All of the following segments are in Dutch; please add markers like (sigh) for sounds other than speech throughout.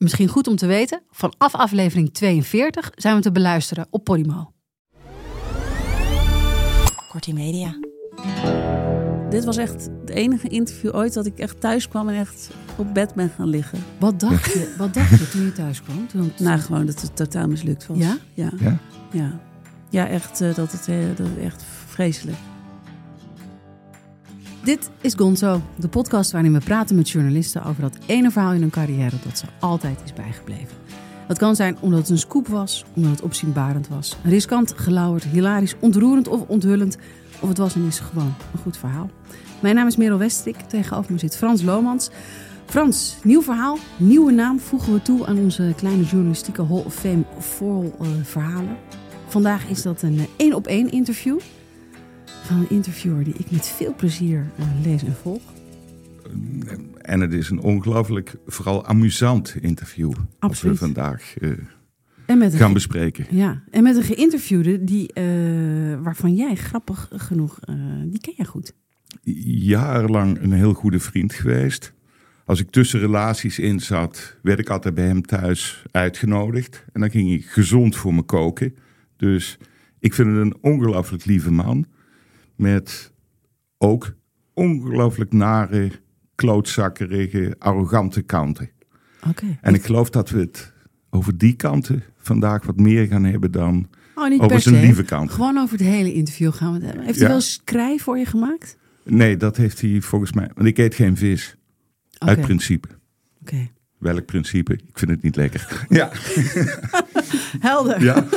Misschien goed om te weten, vanaf aflevering 42 zijn we te beluisteren op Podimo. Kortie Media. Dit was echt het enige interview ooit dat ik echt thuis kwam en echt op bed ben gaan liggen. Wat dacht je, (laughs) wat dacht je toen je thuis kwam? Toen Nou, gewoon dat het totaal mislukt was. Ja? Ja. Ja? Ja, ja echt, eh, dat, het, eh, dat het echt vreselijk. Dit is Gonzo, de podcast waarin we praten met journalisten over dat ene verhaal in hun carrière dat ze altijd is bijgebleven. Dat kan zijn omdat het een scoop was, omdat het opzienbarend was, riskant, gelauwerd, hilarisch, ontroerend of onthullend, of het was en is gewoon een goed verhaal. Mijn naam is Merel Westrik, tegenover me zit Frans Lomans. Frans, nieuw verhaal, nieuwe naam voegen we toe aan onze kleine journalistieke Hall of Fame eh, verhalen. Vandaag is dat een één op één interview van een interviewer die ik met veel plezier eh, lees en volg. En het is een ongelooflijk, vooral amusant interview. Absoluut. We vandaag eh, En met gaan bespreken. ja, en met een geïnterviewde die, eh, waarvan jij grappig genoeg, eh, die ken jij goed. Jarenlang een heel goede vriend geweest. Als ik tussen relaties in zat, werd ik altijd bij hem thuis uitgenodigd. En dan ging hij gezond voor me koken. Dus ik vind het een ongelooflijk lieve man. Met ook ongelooflijk nare, klootzakkerige, arrogante kanten. Oké. En ik geloof dat we het over die kanten vandaag wat meer gaan hebben dan Oh, niet over zijn lieve kant. Gewoon over het hele interview gaan we het hebben. Heeft Ja. hij wel skrij voor je gemaakt? Nee, dat heeft hij volgens mij. Want ik eet geen vis. Uit principe. Oké. Welk principe? Ik vind het niet lekker. (laughs) Ja. Helder. ja. (laughs)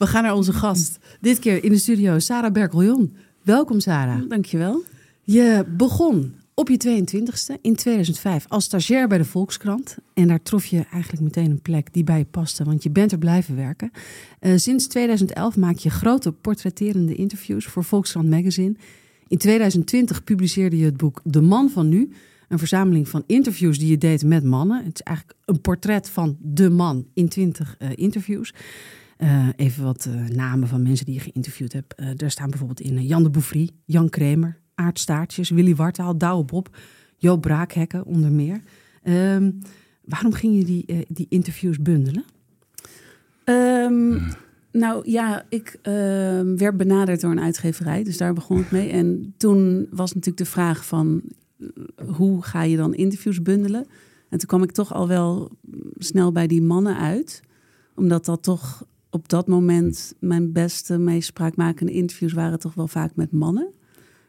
We gaan naar onze gast. Dit keer in de studio Sarah Berkeljon. Welkom Sarah. Dankjewel. Je begon op je 22e in 2005 als stagiair bij de Volkskrant. En daar trof je eigenlijk meteen een plek die bij je paste, want je bent er blijven werken. Eh, sinds 2011 maak je grote portretterende interviews voor Volkskrant Magazine. In 2020 publiceerde je het boek De Man van Nu. Een verzameling van interviews die je deed met mannen. Het is eigenlijk een portret van de man in 20 eh, interviews. Eh, even wat eh, namen van mensen die je geïnterviewd hebt. Eh daar staan bijvoorbeeld in Jan de Bouffry, Jan Kremer, Aart Staartjes, Willy Wartaal, Douwe Bob, Joop Braakhekken onder meer. Ehm, waarom ging je die, die interviews bundelen? Ehm, nou ja, ik ehm, werd benaderd door een uitgeverij, dus daar begon het mee. En toen was natuurlijk de vraag van hoe ga je dan interviews bundelen? En toen kwam ik toch al wel snel bij die mannen uit, omdat dat toch op dat moment mijn beste, meest spraakmakende interviews waren toch wel vaak met mannen.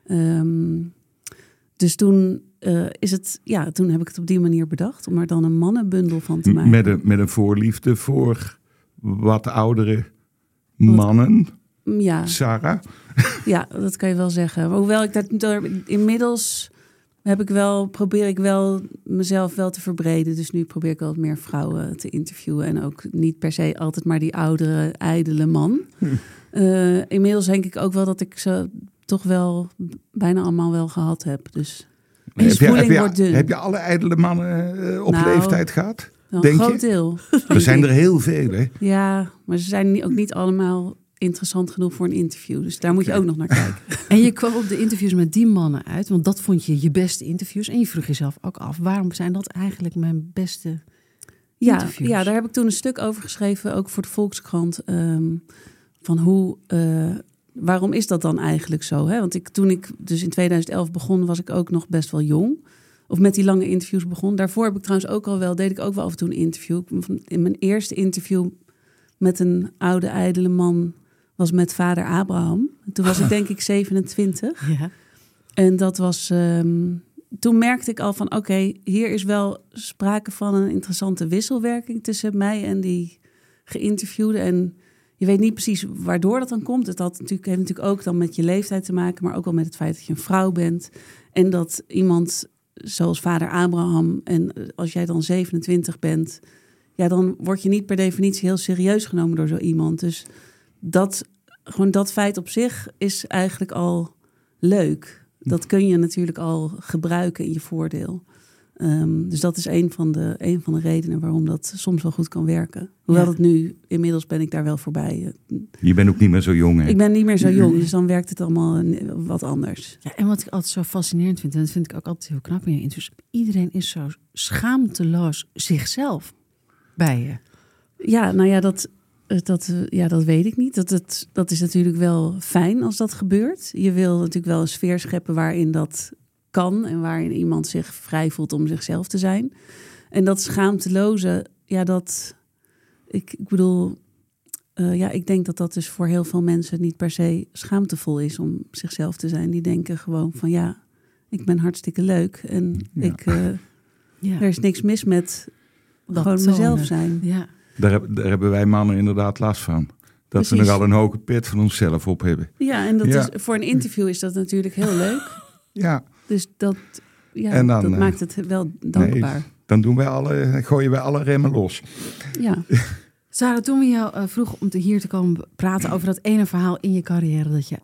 Ehm, dus toen eh, is het, ja, toen heb ik het op die manier bedacht om er dan een mannenbundel van te maken. Met een, met een voorliefde voor wat oudere mannen. Ja. Sarah. Ja, dat kan je wel zeggen. Hoewel ik dat inmiddels heb ik wel, probeer ik wel mezelf wel te verbreden. Dus nu probeer ik wel wat meer vrouwen te interviewen. En ook niet per se altijd maar die oudere, ijdele man. (laughs) Eh, inmiddels denk ik ook wel dat ik ze toch wel bijna allemaal wel gehad heb. Dus Heb je, heb, spoeling je, wordt dun. heb je alle ijdele mannen eh, op Nou, leeftijd gehad? Denk een je? groot deel. (laughs) Er zijn er heel veel, hè? Ja, maar ze zijn ook niet allemaal interessant genoeg voor een interview. Dus daar moet je ook nog naar kijken. (laughs) (laughs) En je kwam op de interviews met die mannen uit, want dat vond je je beste interviews. En je vroeg jezelf ook af, waarom zijn dat eigenlijk mijn beste Ja, interviews? ja, daar heb ik toen een stuk over geschreven, ook voor de Volkskrant. ehm, van hoe, eh, waarom is dat dan eigenlijk zo? Hè? Want ik, toen ik dus in 2011 begon, was ik ook nog best wel jong. Of met die lange interviews begon. Daarvoor heb ik trouwens ook al wel, deed ik ook wel af en toe een interview. In mijn eerste interview met een oude, ijdele man was met vader Abraham. Toen was ik (laughs) denk ik 27. Ja. En dat was. ehm, toen merkte ik al van: oké, hier is wel sprake van een interessante wisselwerking tussen mij en die geïnterviewde. En je weet niet precies waardoor dat dan komt. Het had natuurlijk, heeft natuurlijk ook dan met je leeftijd te maken, maar ook wel met het feit dat je een vrouw bent. En dat iemand zoals vader Abraham, en als jij dan 27 bent, ja, dan word je niet per definitie heel serieus genomen door zo iemand. Dus dat, gewoon dat feit op zich is eigenlijk al leuk. Dat kun je natuurlijk al gebruiken in je voordeel. Ehm, dus dat is een van, de, een van de redenen waarom dat soms wel goed kan werken. Hoewel Ja. het nu, inmiddels ben ik daar wel voorbij. Je bent ook niet meer zo jong, hè? Ik ben niet meer zo jong, (clears throat) dus dan werkt het allemaal eh, wat anders. Ja, en wat ik altijd zo fascinerend vind, en dat vind ik ook altijd heel knap in je interviews, iedereen is zo schaamteloos zichzelf bij je. Ja, nou ja, dat, eh, dat, eh, ja, dat weet ik niet. Dat, het, dat is natuurlijk wel fijn als dat gebeurt. Je wil natuurlijk wel een sfeer scheppen waarin dat kan en waarin iemand zich vrij voelt om zichzelf te zijn. En dat schaamteloze, ja, dat. Ik, ik bedoel, eh, ja, ik denk dat dat dus voor heel veel mensen niet per se schaamtevol is om zichzelf te zijn. Die denken gewoon van ja, ik ben hartstikke leuk en Ja. ik, eh, Ja, er is niks mis met Dat gewoon tonen. mezelf zijn. ja. Daar, heb- daar hebben wij mannen inderdaad last van. Dat we Precies. nogal een hoge pit van onszelf op hebben. Ja, en dat Ja. Is, voor een interview is dat natuurlijk heel leuk. (laughs) Ja, Dus dat, ja, dan, dat eh, maakt het wel dankbaar. dan doen wij alle, gooien wij alle remmen los. Ja. (laughs) Sarah, toen we jou eh, vroegen om te hier te komen praten over dat ene verhaal in je carrière dat je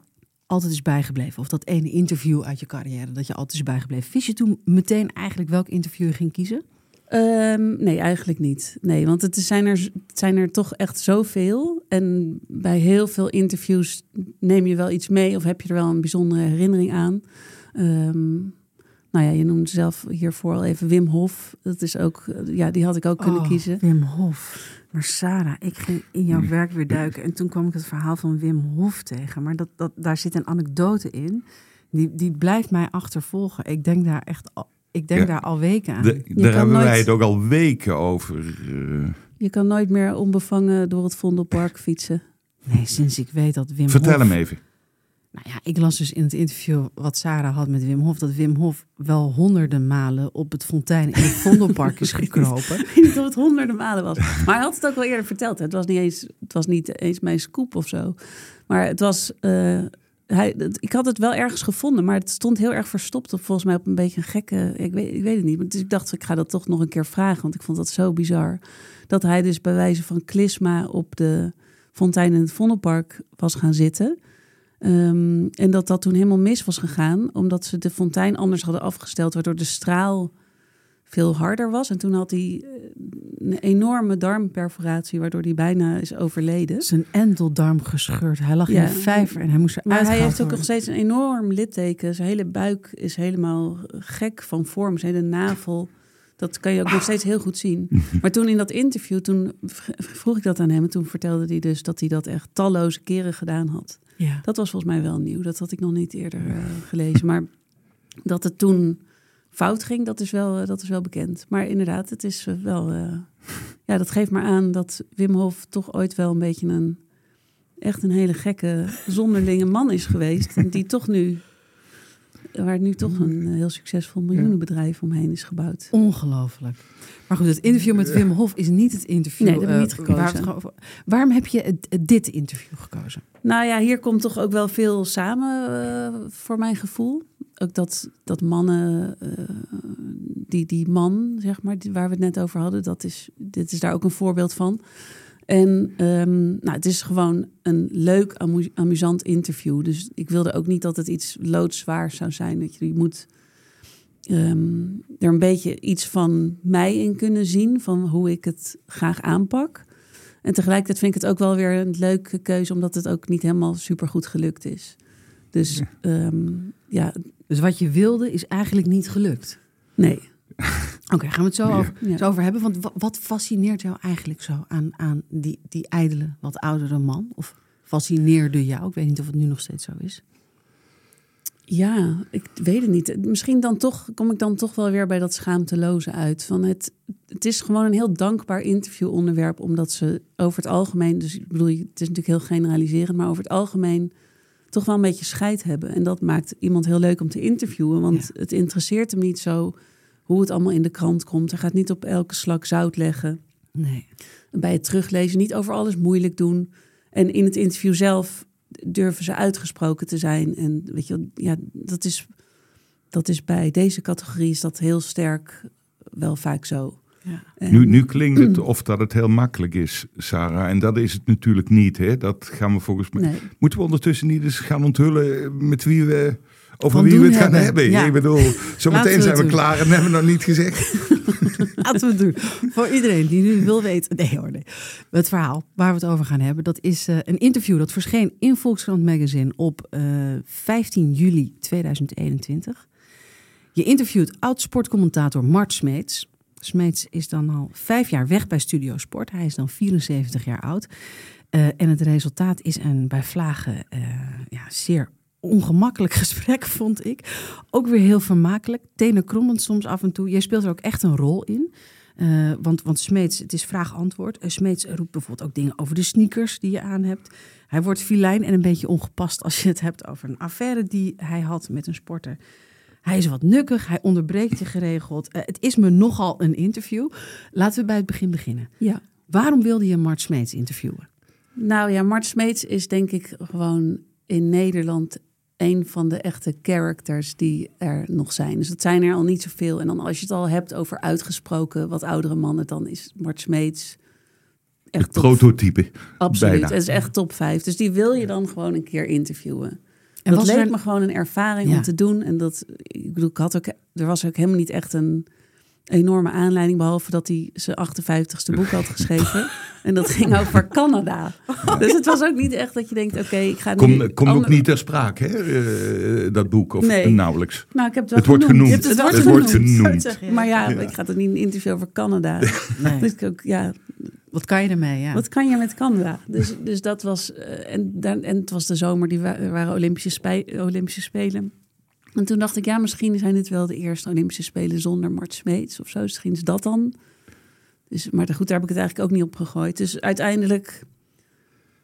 altijd is bijgebleven, of dat ene interview uit je carrière dat je altijd is bijgebleven, wist je toen meteen eigenlijk welk interview je ging kiezen? Ehm, nee, eigenlijk niet. Nee, want het zijn, er, het zijn er toch echt zoveel. En bij heel veel interviews neem je wel iets mee of heb je er wel een bijzondere herinnering aan. Ehm, nou ja, je noemde zelf hiervoor al even Wim Hof. Dat is ook, ja, die had ik ook kunnen Oh, kiezen. Wim Hof. Maar Sarah, ik ging in jouw werk weer duiken en toen kwam ik het verhaal van Wim Hof tegen. Maar dat, dat, daar zit een anekdote in. Die, die blijft mij achtervolgen. Ik denk daar echt al, ik denk Ja. daar al weken aan. De- kan daar hebben wij nooit- het ook al weken over. eh. Je kan nooit meer onbevangen door het Vondelpark (laughs) fietsen. Nee, sinds ik weet dat Wim vertel Hof... hem even. Nou ja, ik las dus in het interview wat Sarah had met Wim Hof... dat Wim Hof wel honderden malen op het fontein in het (laughs) Vondelpark is gekropen. Ik weet niet of het honderden malen was. Maar hij had het ook wel eerder verteld. hè. Het was niet eens, het was niet eens mijn scoop of zo. Maar het was. eh, hij, ik had het wel ergens gevonden, maar het stond heel erg verstopt op volgens mij op een beetje een gekke. Ik weet, ik weet het niet. Dus ik dacht, ik ga dat toch nog een keer vragen, want ik vond dat zo bizar. Dat hij dus bij wijze van klisma op de fontein in het Vondelpark was gaan zitten. Ehm, en dat dat toen helemaal mis was gegaan, omdat ze de fontein anders hadden afgesteld, waardoor de straal veel harder was. En toen had hij eh, een enorme darmperforatie, waardoor hij bijna is overleden. Zijn endeldarm gescheurd. Hij lag in een vijver en hij moest eruit Maar hij heeft ook worden. nog steeds een enorm litteken. Zijn hele buik is helemaal gek van vorm. Zijn hele navel. Dat kan je ook nog steeds heel goed zien. (laughs) Maar toen in dat interview, toen vroeg ik dat aan hem. En toen vertelde hij dus dat hij dat echt talloze keren gedaan had. Ja. Dat was volgens mij wel nieuw. Dat had ik nog niet eerder eh, gelezen. Maar dat het toen fout ging, dat is wel, eh, dat is wel bekend. Maar inderdaad, het is eh, wel... eh, ja, dat geeft maar aan dat Wim Hof toch ooit wel een beetje een... echt een hele gekke, zonderlinge man is geweest. (laughs) Die toch nu... waar nu toch een heel succesvol miljoenenbedrijf omheen is gebouwd. Ongelooflijk. Maar goed, het interview met Wim Hof is niet het interview. Nee, dat heb ik niet gekozen. waar het waarom heb je dit interview gekozen? Nou ja, hier komt toch ook wel veel samen voor mijn gevoel. Ook dat, dat mannen, eh, die, die man, zeg maar, die, waar we het net over hadden, dat is, dit is daar ook een voorbeeld van. En ehm, nou, het is gewoon een leuk, amu- amusant interview. Dus ik wilde ook niet dat het iets loodzwaars zou zijn. Dat je, je moet ehm, er een beetje iets van mij in kunnen zien, van hoe ik het graag aanpak. En tegelijkertijd vind ik het ook wel weer een leuke keuze, omdat het ook niet helemaal super goed gelukt is. Dus ja, ja Dus wat je wilde is eigenlijk niet gelukt. nee. (laughs) Oké, gaan we het zo, over, Ja. zo over hebben. Want wa- wat fascineert jou eigenlijk zo aan, aan die, die ijdele, wat oudere man? Of fascineerde jou? Ik weet niet of het nu nog steeds zo is. Ja, ik weet het niet. Misschien dan toch kom ik dan toch wel weer bij dat schaamteloze uit. Van het, het is gewoon een heel dankbaar interviewonderwerp, omdat ze over het algemeen, dus ik bedoel, het is natuurlijk heel generaliserend, maar over het algemeen toch wel een beetje scheid hebben. En dat maakt iemand heel leuk om te interviewen, want het interesseert hem niet zo hoe het allemaal in de krant komt. Hij gaat niet op elke slak zout leggen. Nee. Bij het teruglezen niet over alles moeilijk doen. En in het interview zelf durven ze uitgesproken te zijn. En weet je, ja, dat is, dat is bij deze categorie is dat heel sterk wel vaak zo. Ja. Nu, nu klinkt het of dat het heel makkelijk is, Sarah. En dat is het natuurlijk niet. Hè? Dat gaan we volgens mij. Nee. Moeten we ondertussen niet eens gaan onthullen met wie we. Over Van wie we het gaan hebben. hebben. Ja. Ik bedoel, zometeen zijn we doen. klaar en hebben we nog niet gezegd. (laughs) Laten we het doen. Voor iedereen die nu wil weten. Nee hoor, nee. Het verhaal waar we het over gaan hebben, dat is eh, een interview dat verscheen in Volkskrant Magazine op eh, 15 juli 2021. Je interviewt oud-sportcommentator Mart Smeets. Smeets is dan al vijf jaar weg bij Studio Sport. Hij is dan 74 jaar oud. Eh, en het resultaat is een bij Vlagen eh, ja, zeer ongemakkelijk (laughs) gesprek, vond ik. Ook weer heel vermakelijk. Tenen krommend soms af en toe. Jij speelt er ook echt een rol in. Eh, want, want Smeets, het is vraag-antwoord. Smeets roept bijvoorbeeld ook dingen over de sneakers die je aan hebt. Hij wordt filijn en een beetje ongepast als je het hebt over een affaire die hij had met een sporter. Hij is wat nukkig, hij onderbreekt je geregeld. Eh, het is me nogal een interview. Laten we bij het begin beginnen. Ja. Waarom wilde je Mart Smeets interviewen? Nou ja, Mart Smeets is denk ik gewoon in Nederland een van de echte characters die er nog zijn. Dus dat zijn er al niet zoveel. En dan als je het al hebt over uitgesproken wat oudere mannen, dan is Mart Smeets echt top, prototype. absoluut. bijna. Het is echt top 5. Dus die wil je dan gewoon een keer interviewen. En dat leek er- me gewoon een ervaring Ja. om te doen. En dat, ik bedoel, ik had ook, er was ook helemaal niet echt een enorme aanleiding, behalve dat hij zijn 58ste boek had geschreven. (laughs) en dat ging over Canada. Dus het was ook niet echt dat je denkt, oké, ik ga nu... Komt kom ook niet ter sprake, hè, eh, dat boek, of Nee. nauwelijks. Nou, ik heb het wel Het wordt genoemd. Het het, wordt wordt genoemd. het Maar ja, Ja. ik ga toch niet een interview over Canada. Nee. (laughs) Dus ik ook, ja, Wat kan je ermee? Ja. Wat kan je met Canada? Dus, dus dat was. eh, en, en het was de zomer, die wa- waren Olympische, Olympische Spelen. En toen dacht ik, ja, misschien zijn dit wel de eerste Olympische Spelen zonder Mart Smeets of zo. Dus Misschien is dat dan. Dus, maar goed, daar heb ik het eigenlijk ook niet op gegooid. Dus uiteindelijk,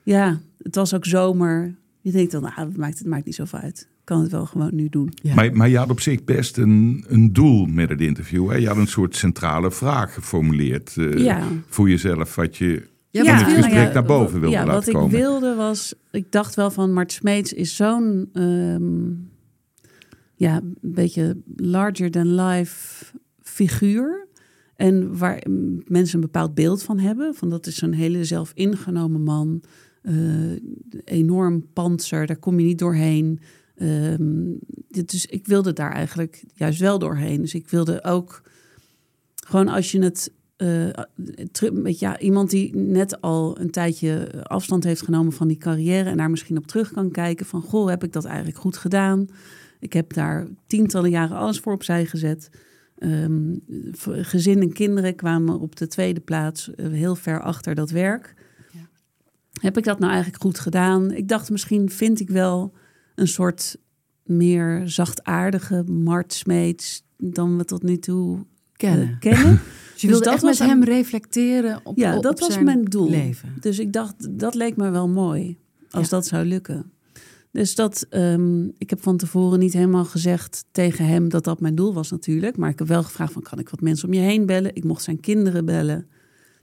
ja, het was ook zomer. Je denkt dan, nou, het maakt, het maakt niet zoveel uit. Ik kan het wel gewoon nu doen. Ja. Maar, maar je had op zich best een, een doel met het interview. Hè? Je had een soort centrale vraag geformuleerd eh, Ja. voor jezelf. Wat je Ja, in wat het gesprek naar boven wat- wilde ja, laten wat komen. ik wilde was, ik dacht wel van Mart Smeets is zo'n ehm, ja, een beetje larger than life figuur. En waar mensen een bepaald beeld van hebben. Van dat is zo'n hele zelfingenomen man. eh, enorm panzer, daar kom je niet doorheen. Dus ik wilde daar eigenlijk juist wel doorheen. Dus ik wilde ook gewoon als je het met ja, iemand die net al een tijdje afstand heeft genomen van die carrière en daar misschien op terug kan kijken van goh, heb ik dat eigenlijk goed gedaan? Ik heb daar tientallen jaren alles voor opzij gezet. Ehm, gezin en kinderen kwamen op de tweede plaats eh, heel ver achter dat werk. Ja. Heb ik dat nou eigenlijk goed gedaan? Ik dacht misschien vind ik wel een soort meer zachtaardige Mart Smeets dan we tot nu toe eh, kennen. kennen. (laughs) Dus je Dus wilde dat echt met hem een- reflecteren op, Ja, op dat was mijn doel. leven. Dus ik dacht, dat leek me wel mooi als Ja. dat zou lukken. Dus dat, ehm, ik heb van tevoren niet helemaal gezegd tegen hem dat dat mijn doel was natuurlijk. Maar ik heb wel gevraagd van, kan ik wat mensen om je heen bellen? Ik mocht zijn kinderen bellen.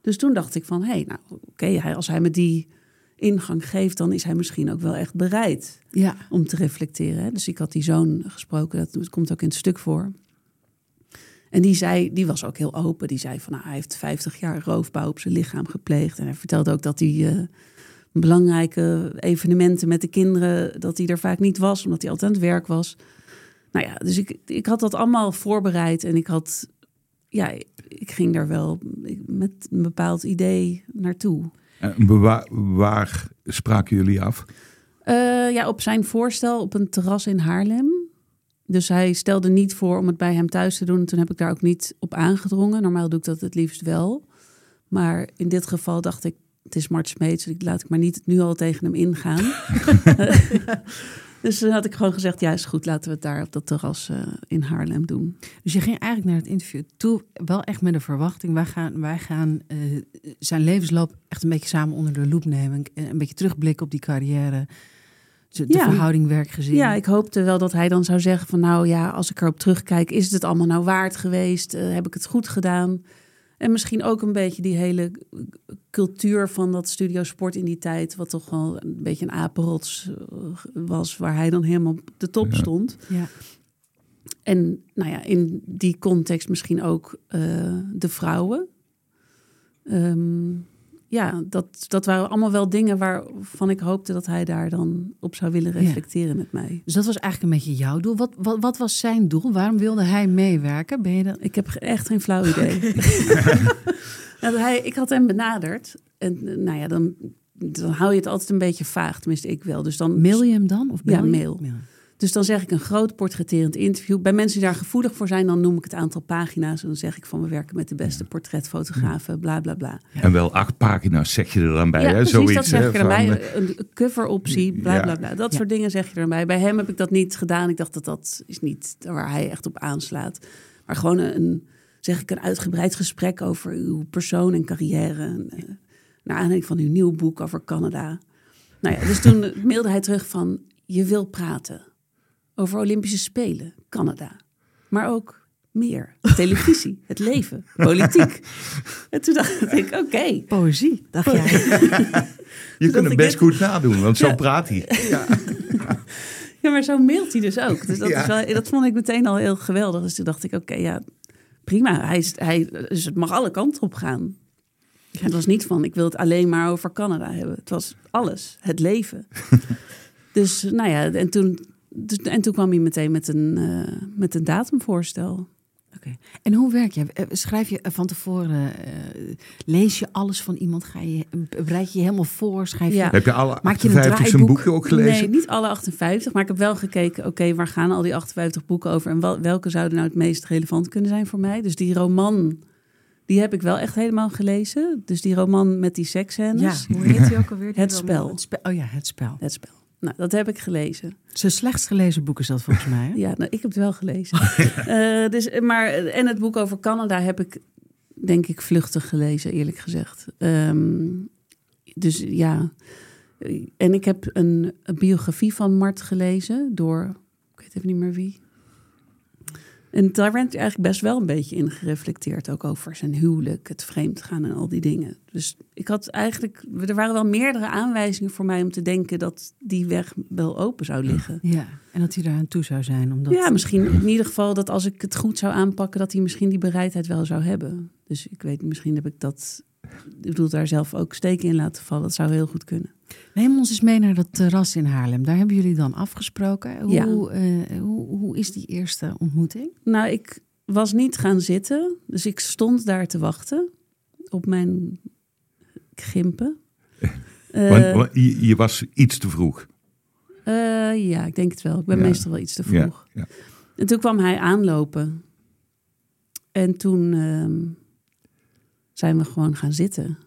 Dus toen dacht ik van, hé, hey, nou oké, als hij me die ingang geeft... dan is hij misschien ook wel echt bereid Ja, om te reflecteren. Dus ik had die zoon gesproken, dat, dat komt ook in het stuk voor. En die, zei, die was ook heel open. Die zei van, nou, hij heeft 50 jaar roofbouw op zijn lichaam gepleegd. En hij vertelde ook dat hij eh, belangrijke evenementen met de kinderen... dat hij er vaak niet was, omdat hij altijd aan het werk was. Nou ja, dus ik, ik had dat allemaal voorbereid. En ik had, ja, ik ging daar wel met een bepaald idee naartoe. Bewa- waar spraken jullie af? Eh, ja, op zijn voorstel op een terras in Haarlem. Dus hij stelde niet voor om het bij hem thuis te doen. En toen heb ik daar ook niet op aangedrongen. Normaal doe ik dat het liefst wel. Maar in dit geval dacht ik, het is Mart Smeets. dus Laat ik maar niet nu al tegen hem ingaan. (laughs) (laughs) dus toen had ik gewoon gezegd, ja is goed. Laten we het daar op dat terras eh, in Haarlem doen. dus je ging eigenlijk naar het interview toe wel echt met een verwachting. Wij gaan, wij gaan eh, zijn levensloop echt een beetje samen onder de loep nemen. En Een beetje terugblikken op die carrière. De, de Ja. verhouding werk-gezin. Ja, ik hoopte wel dat hij dan zou zeggen van nou ja, als ik erop terugkijk, is het allemaal nou waard geweest? Eh, heb ik het goed gedaan? En misschien ook een beetje die hele cultuur van dat studio sport in die tijd, wat toch wel een beetje een apenrots eh, was, waar hij dan helemaal op de top Ja. stond. Ja. en nou ja, in die context misschien ook uh, de vrouwen. Um, ja, dat, dat waren allemaal wel dingen waarvan ik hoopte dat hij daar dan op zou willen reflecteren ja. met mij. Dus dat was eigenlijk een beetje jouw doel. Wat, wat, wat was zijn doel? Waarom wilde hij meewerken? Ben je dat? Ik heb echt geen flauw idee. (laughs) nou, hij, ik had hem benaderd. En nou ja, dan, dan hou je het altijd een beetje vaag. Tenminste, ik wel. Dus dan, mail je hem dan? Of ja, mail. mail. Dus dan zeg ik een groot portretterend interview. Bij mensen die daar gevoelig voor zijn, dan noem ik het aantal pagina's. En dan zeg ik van we werken met de beste portretfotografen, bla bla bla. En wel acht pagina's zeg je er dan bij. Ja, hè? precies, Zoiets, dat zeg hè, ik erbij. van, Een coveroptie, bla bla bla. Dat soort dingen zeg je erbij. Bij hem heb ik dat niet gedaan. Ik dacht dat dat is niet waar hij echt op aanslaat. Maar gewoon een, zeg ik, een uitgebreid gesprek over uw persoon en carrière. En, uh, naar aanleiding van uw nieuw boek over Canada. Nou ja, dus toen mailde hij terug van je wil praten over Olympische Spelen, Canada. Maar ook meer. Televisie, het leven, politiek. (laughs) En toen dacht ik, oké. Poëzie, dacht jij. (laughs) je kunt het best goed nadoen, want zo Ja. praat hij. Ja. Ja, maar zo mailt hij dus ook. Dus dat, Ja. is wel, dat vond ik meteen al heel geweldig. Dus toen dacht ik, oké, ja, prima. Hij, is- hij, dus het mag alle kanten op gaan. Het was niet van, ik wil het alleen maar over Canada hebben. Het was alles, het leven. (laughs) dus nou ja, en toen, dus, en toen kwam hij meteen met een, eh, met een datumvoorstel. Oké. En hoe werk je? Eh, Schrijf je van tevoren, eh, lees je alles van iemand? Ga je, bereid je je helemaal voor? Schrijf Ja. je, Heb je alle Maak je een 58 zijn draaiboek? boeken ook gelezen? Nee, niet alle 58, maar ik heb wel gekeken, oké, waar gaan al die 58 boeken over en wel, welke zouden nou het meest relevant kunnen zijn voor mij? Dus die roman, die heb ik wel echt helemaal gelezen. Dus die roman met die ja, seksscènes, hoe heet die ook alweer? Die Het roman? spel. Het spel. Oh ja, het spel. het spel. Nou, dat heb ik gelezen. Zijn slechtst gelezen boek is dat volgens mij. Hè? (laughs) Ja, nou, ik heb het wel gelezen. (laughs) Eh, dus, maar, en het boek over Canada heb ik, denk ik, vluchtig gelezen, eerlijk gezegd. Ehm, dus ja. En ik heb een, een biografie van Mart gelezen door, ik weet even niet meer wie. En daar werd eigenlijk best wel een beetje in gereflecteerd. Ook over zijn huwelijk, het vreemd gaan en al die dingen. Dus ik had eigenlijk, er waren wel meerdere aanwijzingen voor mij om te denken dat die weg wel open zou liggen. Ja, en dat hij daar aan toe zou zijn. Omdat... Ja, misschien in ieder geval dat als ik het goed zou aanpakken, dat hij misschien die bereidheid wel zou hebben. Dus ik weet, misschien heb ik dat. Ik bedoel, daar zelf ook steken in laten vallen. Dat zou heel goed kunnen. Neem ons eens mee naar dat terras in Haarlem. Daar hebben jullie dan afgesproken. Hoe, Ja. eh, hoe, hoe is die eerste ontmoeting? Nou, ik was niet gaan zitten, dus ik stond daar te wachten op mijn gimpen. (laughs) Eh, Want- want je, je was iets te vroeg. eh, ja, ik denk het wel. Ik ben Ja. meestal wel iets te vroeg. ja. En toen kwam hij aanlopen. En toen ehm, zijn we gewoon gaan zitten.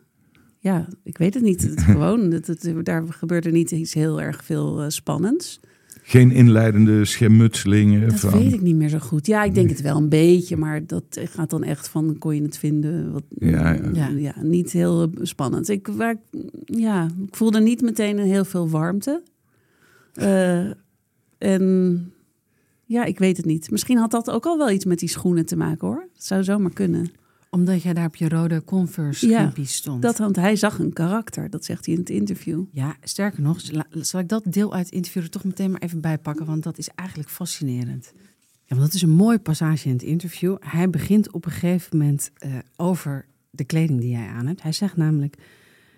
Ja, ik weet het niet. Het, (laughs) gewoon, het, het- daar gebeurde niet iets heel erg veel eh, spannends. Geen inleidende schermutselingen. Dat van, weet ik niet meer zo goed. Ja, ik denk het wel een beetje, maar dat gaat dan echt van, kon je het vinden? Wat, Ja, ja. ja. Ja. niet heel eh, spannend. Ik, waar, ja, ik voelde niet meteen een heel veel warmte. Eh, en ja, ik weet het niet. Misschien had dat ook al wel iets met die schoenen te maken hoor. Dat zou zomaar kunnen. Omdat jij daar op je rode Converse Ja, stond. Dat, want hij zag een karakter, dat zegt hij in het interview. Ja, sterker nog, zal ik dat deel uit het interview er toch meteen maar even bij pakken, want dat is eigenlijk fascinerend. Ja, want dat is een mooie passage in het interview. Hij begint op een gegeven moment eh, over de kleding die jij aan hebt. Hij zegt namelijk,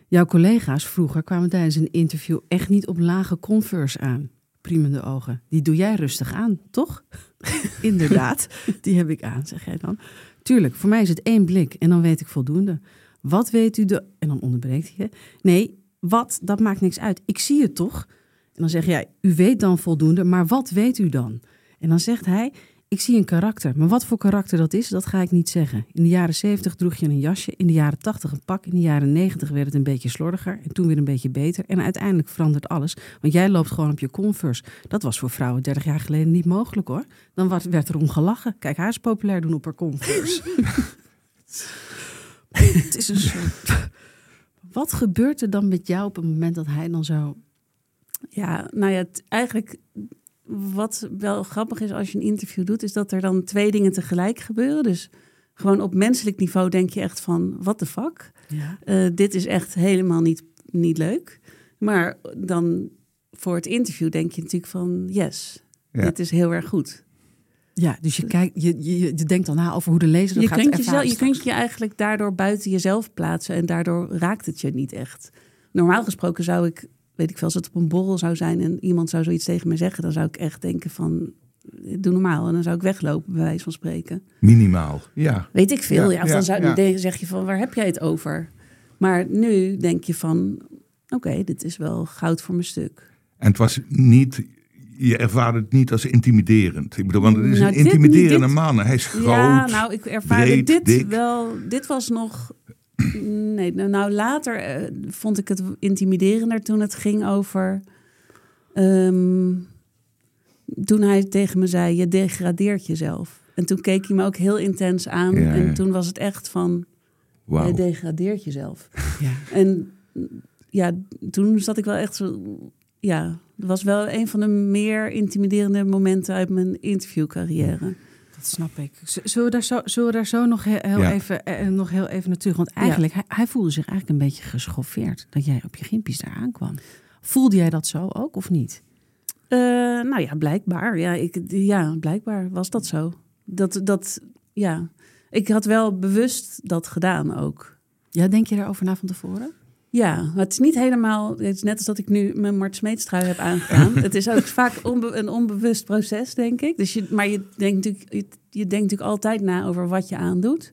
jouw collega's vroeger kwamen tijdens een interview echt niet op lage Converse aan. Priemende ogen. Die doe jij rustig aan, toch? (laughs) Inderdaad, die heb ik aan, zeg jij dan. Tuurlijk, voor mij is het één blik en dan weet ik voldoende. Wat weet u de... En dan onderbreekt hij. Nee, wat, dat maakt niks uit. Ik zie het toch? En dan zeg jij, u weet dan voldoende, maar wat weet u dan? En dan zegt hij, ik zie een karakter. Maar wat voor karakter dat is, dat ga ik niet zeggen. In de jaren 70 droeg je een jasje, in de jaren 80 een pak, in de jaren 90 werd het een beetje slordiger en toen weer een beetje beter. En uiteindelijk verandert alles, want jij loopt gewoon op je Converse. Dat was voor vrouwen 30 jaar geleden niet mogelijk hoor. Dan werd- er om gelachen. Kijk, haar is populair doen op haar Converse. (laughs) het is een soort... Wat gebeurt er dan met jou op het moment dat hij dan zo... Ja, nou ja, eigenlijk wat wel grappig is als je een interview doet, is dat er dan twee dingen tegelijk gebeuren. Dus gewoon op menselijk niveau denk je echt van, what the fuck? Ja. Eh, dit is echt helemaal niet, niet leuk. Maar dan voor het interview denk je natuurlijk van, yes, Ja. dit is heel erg goed. Ja, dus je, kijkt, je, je, je denkt dan na over hoe de lezer dat Je gaat kunt, ervaren jezelf, je kunt je eigenlijk daardoor buiten jezelf plaatsen en daardoor raakt het je niet echt. Normaal gesproken zou ik, weet ik veel, als het op een borrel zou zijn en iemand zou zoiets tegen me zeggen, dan zou ik echt denken van, doe normaal. En dan zou ik weglopen, bij wijze van spreken. Minimaal, ja. Weet ik veel. Ja, Ja, of ja, dan zou, ja. dan zeg je van, waar heb jij het over? Maar nu denk je van, oké, dit is wel goud voor mijn stuk. En het was niet, je ervaarde het niet als intimiderend. Ik bedoel, want het is Nou, een dit- intimiderende dit- man. Hij is groot. Ja, nou, ik ervaarde breed, dit dik. wel. Dit was nog. Nee, nou, nou later eh, vond ik het intimiderender toen het ging over. ehm, toen hij tegen me zei: Je degradeert jezelf. En toen keek hij me ook heel intens aan. Ja, en ja. toen was het echt van: Wauw. Je degradeert jezelf. (laughs) Ja. En ja, toen zat ik wel echt zo. Ja, dat was wel een van de meer intimiderende momenten uit mijn interviewcarrière. Dat snap ik. Zullen we daar zo, zullen we daar zo nog heel, Ja. even, eh, nog heel even naar terug? Want eigenlijk, hij, hij voelde zich eigenlijk een beetje geschoffeerd dat jij op je gimpies daar aankwam. Voelde jij dat zo ook of niet? Eh, nou ja, blijkbaar. Ja, ik, ja, blijkbaar was dat zo. Dat, dat, ja. Ik had wel bewust dat gedaan ook. Ja, denk je daarover na van tevoren? Ja, maar het is niet helemaal... Het is net als dat ik nu mijn Mart Smeetstrui heb aangedaan. (laughs) het is ook vaak onbe- een onbewust proces, denk ik. Dus je, maar je denkt, natuurlijk, je, je denkt natuurlijk altijd na over wat je aandoet.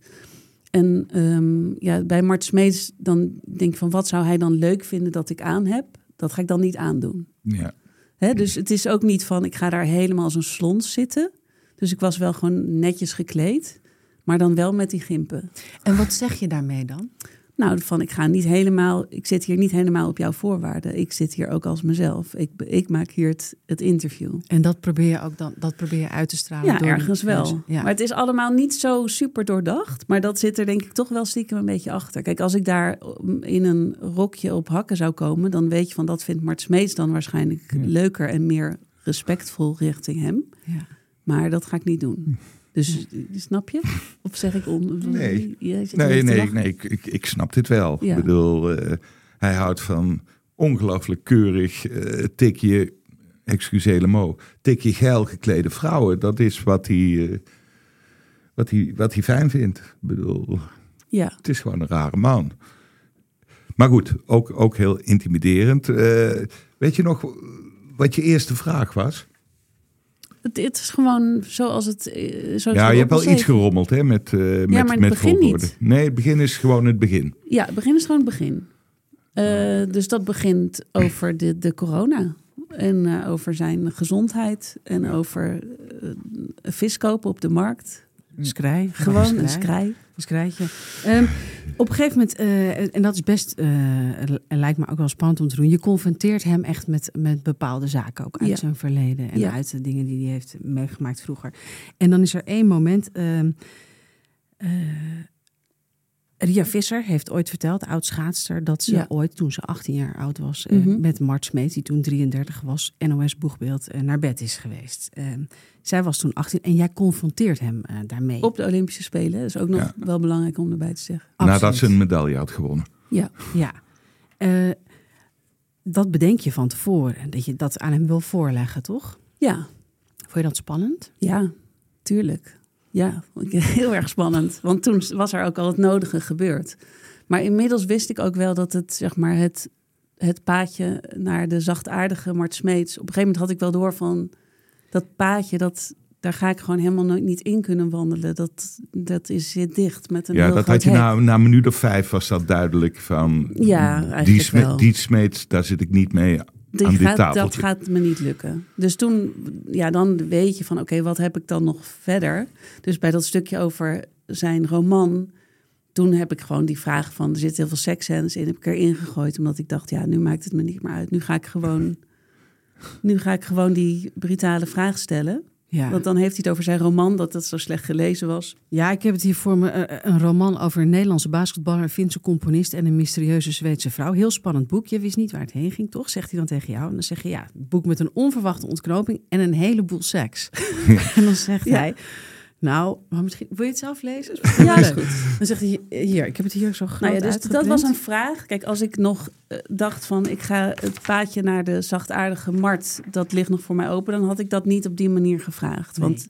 En ehm, ja, bij Mart Smeets dan denk ik van... wat zou hij dan leuk vinden dat ik aan heb? Dat ga ik dan niet aandoen. Ja. Hè, dus het is ook niet van ik ga daar helemaal als een slons zitten. Dus ik was wel gewoon netjes gekleed, maar dan wel met die gimpen. En wat zeg je daarmee dan? Nou, van ik ga niet helemaal, ik zit hier niet helemaal op jouw voorwaarden. Ik zit hier ook als mezelf. Ik, ik maak hier het, het interview. En dat probeer je ook dan, dat probeer je uit te stralen. Ja, door ergens wel. Ja. Maar het is allemaal niet zo super doordacht. Maar dat zit er denk ik toch wel stiekem een beetje achter. Kijk, als ik daar um, in een rokje op hakken zou komen... dan weet je van dat vindt Mart Smeets dan waarschijnlijk leuker... en meer respectvol richting hem. ja. Maar dat ga ik niet doen. (laughs) Dus snap je? Of zeg ik on... Nee. Nee, nee, nee ik, ik, ik snap dit wel. Ja. Ik bedoel, eh, hij houdt van ongelooflijk keurig eh tikje, excuseer tikje geil geklede vrouwen. Dat is wat hij, eh, wat hij, wat hij fijn vindt. Ik bedoel, Ja. het is gewoon een rare man. Maar goed, ook, ook heel intimiderend. Weet je nog wat je eerste vraag was? Het, het is gewoon zoals het... eh, Zoals Ja, het je hebt wel iets gerommeld hè, met, eh met, maar in het met begin volgorde. niet. Nee, het begin is gewoon het begin. Ja, het begin is gewoon het begin. Eh, dus dat begint over de, de corona. En eh, over zijn gezondheid. En over vis kopen op de markt. Skrij. Gewoon een skrij. Skrijtje. Ehm, op een gegeven moment, eh, en dat is best, eh, lijkt me ook wel spannend om te doen. Je confronteert hem echt met, met bepaalde zaken, ook uit Ja. zijn verleden en Ja. uit de dingen die hij heeft meegemaakt vroeger. En dan is er één moment. ehm, eh, Ria Visser heeft ooit verteld, oud schaatster, dat ze Ja. ooit, toen ze 18 jaar oud was, eh, Mhm. met Mart Smeet, die toen 33 was, NOS Boegbeeld, eh, naar bed is geweest. Ehm, zij was toen 18 en jij confronteert hem eh, daarmee. Op de Olympische Spelen. Dat is ook nog Ja. wel belangrijk om erbij te zeggen. Nadat ze een medaille had gewonnen. Ja. Ja. Eh, dat bedenk je van tevoren. Dat je dat aan hem wil voorleggen, toch? Ja, Vond je dat spannend? ja, tuurlijk. Ja, vond ik (laughs) heel erg spannend. Want toen was er ook al het nodige gebeurd. Maar inmiddels wist ik ook wel dat het, zeg maar, het, het paadje naar de zachtaardige Mart Smeets... Op een gegeven moment had ik wel door van... Dat paadje, dat, daar ga ik gewoon helemaal nooit niet in kunnen wandelen. Dat, dat is zit dicht met een Ja, dat had je hek. na, na een minuut of vijf was dat duidelijk van... Ja, die, sme- wel. die smeet, daar zit ik niet mee Die aan dat gaat me niet lukken. Dus toen, ja, dan weet je van, oké, wat heb ik dan nog verder? Dus bij dat stukje over zijn roman, toen heb ik gewoon die vraag van, er zit heel veel seksscènes in, heb ik erin gegooid, omdat ik dacht, ja, nu maakt het me niet meer uit. Nu ga ik gewoon, nu ga ik gewoon die brutale vraag stellen. Ja. Want dan heeft hij het over zijn roman, dat dat zo slecht gelezen was. ja, ik heb het hier voor me. eh, een roman over een Nederlandse basketballer, een Finse componist en een mysterieuze Zweedse vrouw. Heel spannend boek. Je wist niet waar het heen ging, toch? Zegt hij dan tegen jou. En dan zeg je ja, boek met een onverwachte ontknoping en een heleboel seks. (laughs) en dan zegt Ja. hij. Nou, maar misschien wil je het zelf lezen? Ja, is goed. Dan zegt hij hier, ik heb het hier zo groot Nou ja, dus dat was een vraag. Kijk, als ik nog eh, dacht van ik ga het paadje naar de zachtaardige Mart, dat ligt nog voor mij open, dan had ik dat niet op die manier gevraagd. Nee. Want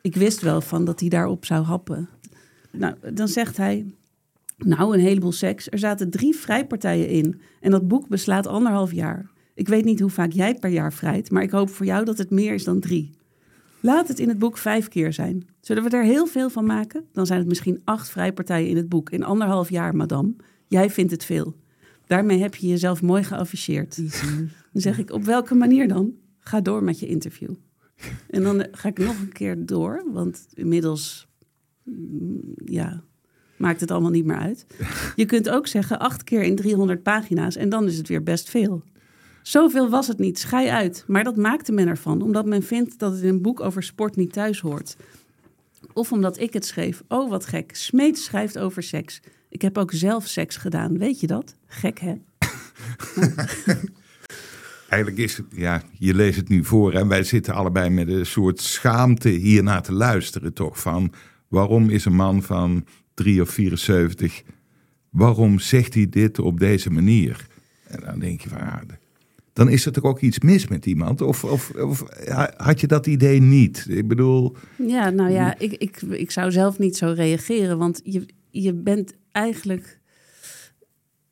ik wist wel van dat hij daarop zou happen. Nou, dan zegt hij, nou, een heleboel seks. Er zaten drie vrijpartijen in en dat boek beslaat anderhalf jaar. Ik weet niet hoe vaak jij per jaar vrijt, maar ik hoop voor jou dat het meer is dan drie. Laat het in het boek vijf keer zijn. Zullen we er heel veel van maken? Dan zijn het misschien acht vrijpartijen in het boek. In anderhalf jaar, madame. Jij vindt het veel. Daarmee heb je jezelf mooi geafficheerd. Dan zeg ik, op welke manier dan? Ga door met je interview. En dan ga ik nog een keer door, want inmiddels mm, ja, maakt het allemaal niet meer uit. Je kunt ook zeggen acht keer in 300 pagina's en dan is het weer best veel. Zoveel was het niet, schei uit. Maar dat maakte men ervan, omdat men vindt dat het in een boek over sport niet thuis hoort. Of omdat ik het schreef. Oh, wat gek. Smeet schrijft over seks. Ik heb ook zelf seks gedaan. Weet je dat? Gek, hè? (laughs) Eigenlijk is het, ja, je leest het nu voor en wij zitten allebei met een soort schaamte hiernaar te luisteren, toch? Van waarom is een man van 3 of 74, waarom zegt hij dit op deze manier? En dan denk je van, ja, dan is er toch ook iets mis met iemand? Of, of, of had je dat idee niet? Ik bedoel. Ja, nou ja, ik, ik, ik zou zelf niet zo reageren, want je, je bent eigenlijk.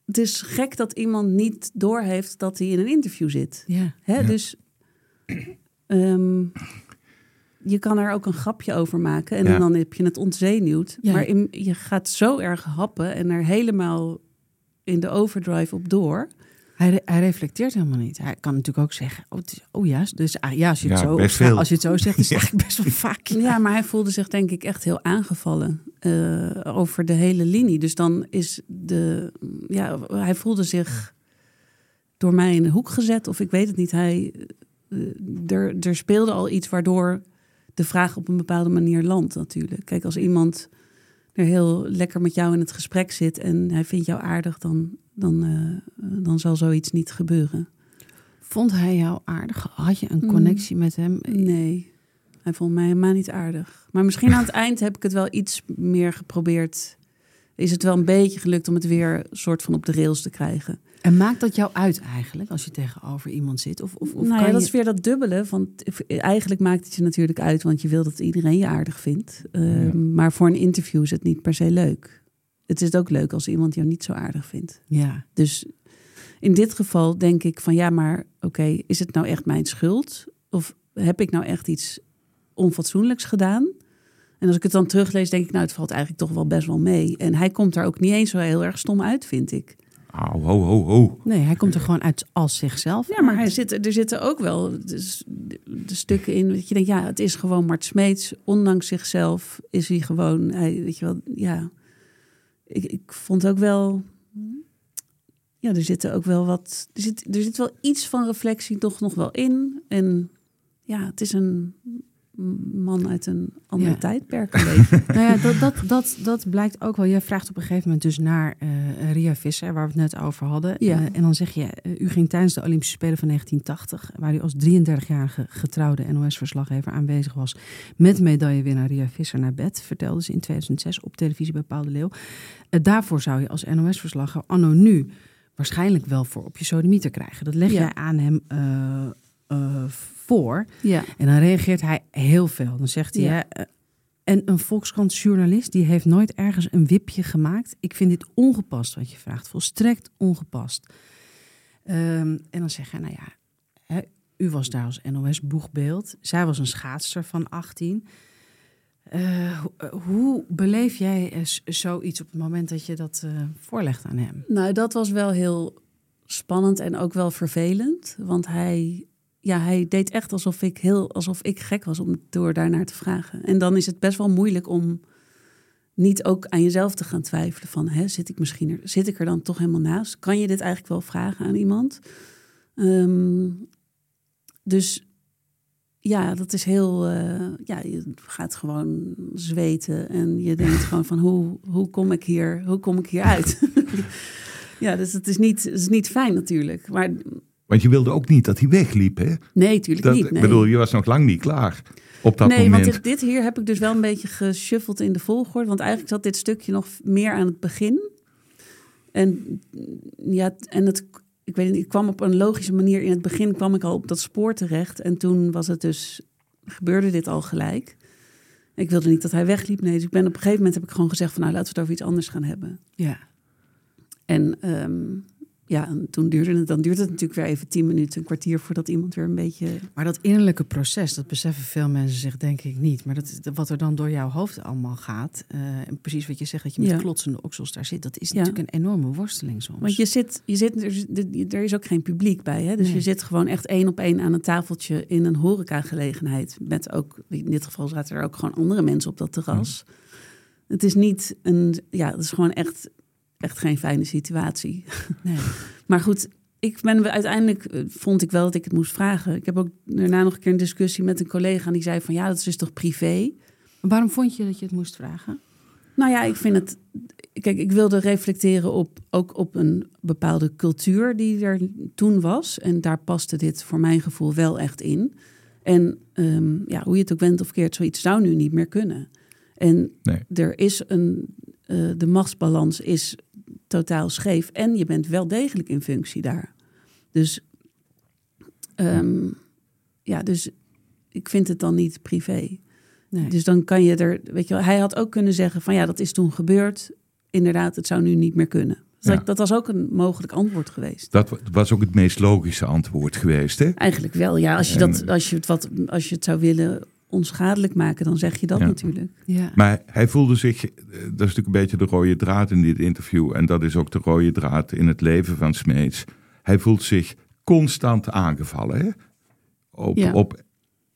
Het is gek dat iemand niet doorheeft dat hij in een interview zit. Ja. Hè? Dus ehm, je kan er ook een grapje over maken en Ja. dan heb je het ontzenuwd. Ja. Maar in, je gaat zo erg happen en er helemaal in de overdrive op door. Hij, re- hij reflecteert helemaal niet. Hij kan natuurlijk ook zeggen: Oh, is, oh ja, dus, ah, ja, als je het, Ja, zo, best veel. als je het zo zegt, is het (laughs) eigenlijk best wel vaak. Ja, maar hij voelde zich denk ik echt heel aangevallen eh, over de hele linie. Dus dan is de, ja, hij voelde zich door mij in de hoek gezet of ik weet het niet. Hij, eh, er, er speelde al iets waardoor de vraag op een bepaalde manier landt natuurlijk. Kijk, als iemand er heel lekker met jou in het gesprek zit en hij vindt jou aardig, dan, dan, eh, dan zal zoiets niet gebeuren. Vond hij jou aardig? Had je een Mm. connectie met hem? Nee, hij vond mij helemaal niet aardig. Maar misschien aan het eind heb ik het wel iets meer geprobeerd. Is het wel een beetje gelukt om het weer soort van op de rails te krijgen? En maakt dat jou uit eigenlijk, als je tegenover iemand zit? Of, of, of nou ja, kan dat je... is weer dat dubbele. Want eigenlijk maakt het je natuurlijk uit, want je wil dat iedereen je aardig vindt. Uh, Ja. Maar voor een interview is het niet per se leuk. Het is ook leuk als iemand jou niet zo aardig vindt. Ja, Dus in dit geval denk ik van ja, maar oké, is het nou echt mijn schuld? Of heb ik nou echt iets onfatsoenlijks gedaan? En als ik het dan teruglees, denk ik, nou, het valt eigenlijk toch wel best wel mee. En hij komt daar ook niet eens zo heel erg stom uit, vind ik. Au, ho, ho, ho. nee, hij komt er gewoon uit als zichzelf. Ja, maar hij zit, er zitten ook wel dus de, de stukken in dat je denkt, ja, het is gewoon Mart Smeets. Ondanks zichzelf is hij gewoon, hij, weet je wel, ja. Ik, vond ook wel, ja, er zitten ook wel wat, er zit, er zit wel iets van reflectie toch nog wel in. En ja, het is een man uit een ander Ja. tijdperk een beetje. (laughs) Nou ja, dat, dat, dat, dat blijkt ook wel. Jij vraagt op een gegeven moment dus naar eh, Ria Visser, waar we het net over hadden. Ja. Eh, en dan zeg je, eh, u ging tijdens de Olympische Spelen van 1980, waar u als 33-jarige getrouwde NOS-verslaggever aanwezig was, met medaillewinnaar Ria Visser naar bed, vertelde ze in 2006 op televisie bij Paul de Leeuw. Daarvoor zou je als NOS-verslaggever anno nu waarschijnlijk wel voor op je sodemieter krijgen. Dat leg Ja. jij aan hem voor. Ja, En dan reageert hij heel veel. Dan zegt hij, Ja. hè, eh, en een Volkskrant-journalist die heeft nooit ergens een wipje gemaakt. Ik vind dit ongepast wat je vraagt, volstrekt ongepast. Ehm, en dan zeg hij, nou ja, hè, u was daar als NOS-boegbeeld. Zij was een schaatster van 18. Eh, eh, hoe beleef jij zoiets op het moment dat je dat voorlegt aan hem? Nou, dat was wel heel spannend en ook wel vervelend. Want hij, ja, hij deed echt alsof ik, heel, alsof ik gek was om door daarnaar te vragen. En dan is het best wel moeilijk om niet ook aan jezelf te gaan twijfelen. Van, hè, zit, ik misschien er, zit ik er dan toch helemaal naast? Kan je dit eigenlijk wel vragen aan iemand? Ehm, dus ja, dat is heel... eh, ja, je gaat gewoon zweten en je denkt gewoon van... Hoe, hoe, kom, ik hier, hoe kom ik hier uit? (laughs) Ja, dus het is niet, het is niet fijn natuurlijk. Maar Want je wilde ook niet dat hij wegliep, hè? nee, natuurlijk Dat, niet. Ik Nee, bedoel, je was nog lang niet klaar op dat nee moment. want dit, dit hier heb ik dus wel een beetje geshuffeld in de volgorde. Want eigenlijk zat dit stukje nog meer aan het begin. En ja, en het, ik weet niet, ik kwam op een logische manier. In het begin kwam ik al op dat spoor terecht. En toen was het dus, gebeurde dit al gelijk. Ik wilde niet dat hij wegliep. Nee, dus ik ben op een gegeven moment heb ik gewoon gezegd van nou laten we het over iets anders gaan hebben. Ja. En ehm, ja, en toen duurde het, dan duurt het natuurlijk weer even tien minuten, een kwartier voordat iemand weer een beetje. Maar dat innerlijke proces, dat beseffen veel mensen zich denk ik niet. Maar dat, wat er dan door jouw hoofd allemaal gaat, uh, en precies wat je zegt, dat je met Ja. klotsende oksels daar zit, dat is Ja. natuurlijk een enorme worsteling soms. Want je zit, je zit er, er is ook geen publiek bij. Hè? Dus Nee. je zit gewoon echt één op één aan een tafeltje in een horecagelegenheid. Met ook, in dit geval zaten er ook gewoon andere mensen op dat terras. Het is niet een, ja, het is gewoon echt, echt geen fijne situatie. Nee. (laughs) Maar goed, ik ben uiteindelijk eh, vond ik wel dat ik het moest vragen. Ik heb ook daarna nog een keer een discussie met een collega en die zei van ja, dat is dus toch privé. Maar waarom vond je dat je het moest vragen? Nou ja, ik vind het. Kijk, ik wilde reflecteren op ook op een bepaalde cultuur die er toen was. En daar paste dit voor mijn gevoel wel echt in. En ehm, ja, hoe je het ook bent of keert, zoiets zou nu niet meer kunnen. En Nee. er is een. eh, de machtsbalans is totaal scheef. En je bent wel degelijk in functie daar. Dus. ehm, ja, dus ik vind het dan niet privé. Nee. Dus dan kan je er, weet je wel, hij had ook kunnen zeggen van ja, dat is toen gebeurd. Inderdaad, het zou nu niet meer kunnen. Dus Ja. dat, was ook een mogelijk antwoord geweest. Dat wa- was ook het meest logische antwoord geweest, hè? Eigenlijk wel, ja. Als je, En- dat, als je, het, wat, als je het zou willen onschadelijk maken, dan zeg je dat Ja. natuurlijk. ja. Maar hij voelde zich, eh, dat is natuurlijk een beetje de rode draad in dit interview. En dat is ook de rode draad in het leven van Smeets. Hij voelt zich constant aangevallen, hè? Op, Ja. op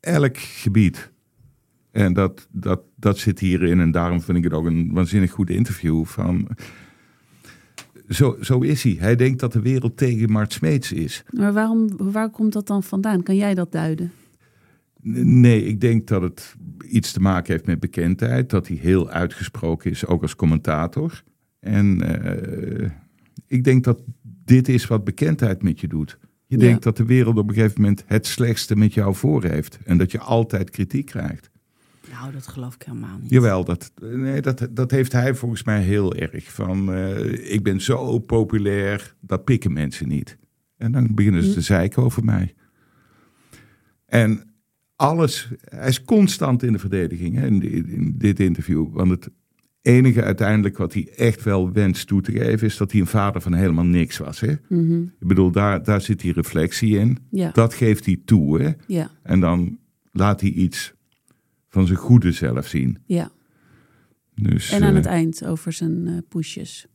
elk gebied. En dat, dat, dat zit hierin. En daarom vind ik het ook een waanzinnig goed interview. Van, zo, zo is hij. Hij denkt dat de wereld tegen Mart Smeets is. Maar waarom, waar komt dat dan vandaan? Kan jij dat duiden? Nee, ik denk dat het iets te maken heeft met bekendheid. Dat hij heel uitgesproken is, ook als commentator. En eh, ik denk dat dit is wat bekendheid met je doet. Je Ja. denkt dat de wereld op een gegeven moment het slechtste met jou voor heeft. En dat je altijd kritiek krijgt. Nou, dat geloof ik helemaal niet. Jawel, dat, nee, dat, dat heeft hij volgens mij heel erg. Van, eh, ik ben zo populair, dat pikken mensen niet. En dan beginnen ze Hm. te zeiken over mij. En alles, hij is constant in de verdediging hè, in, di- in dit interview. Want het enige uiteindelijk wat hij echt wel wenst toe te geven... is dat hij een vader van helemaal niks was. Hè? Mhm. Ik bedoel, daar, daar zit die reflectie in. Ja, Dat geeft hij toe. Hè? ja, En dan laat hij iets van zijn goede zelf zien. ja. Dus, En aan eh, het eind over zijn eh poesjes.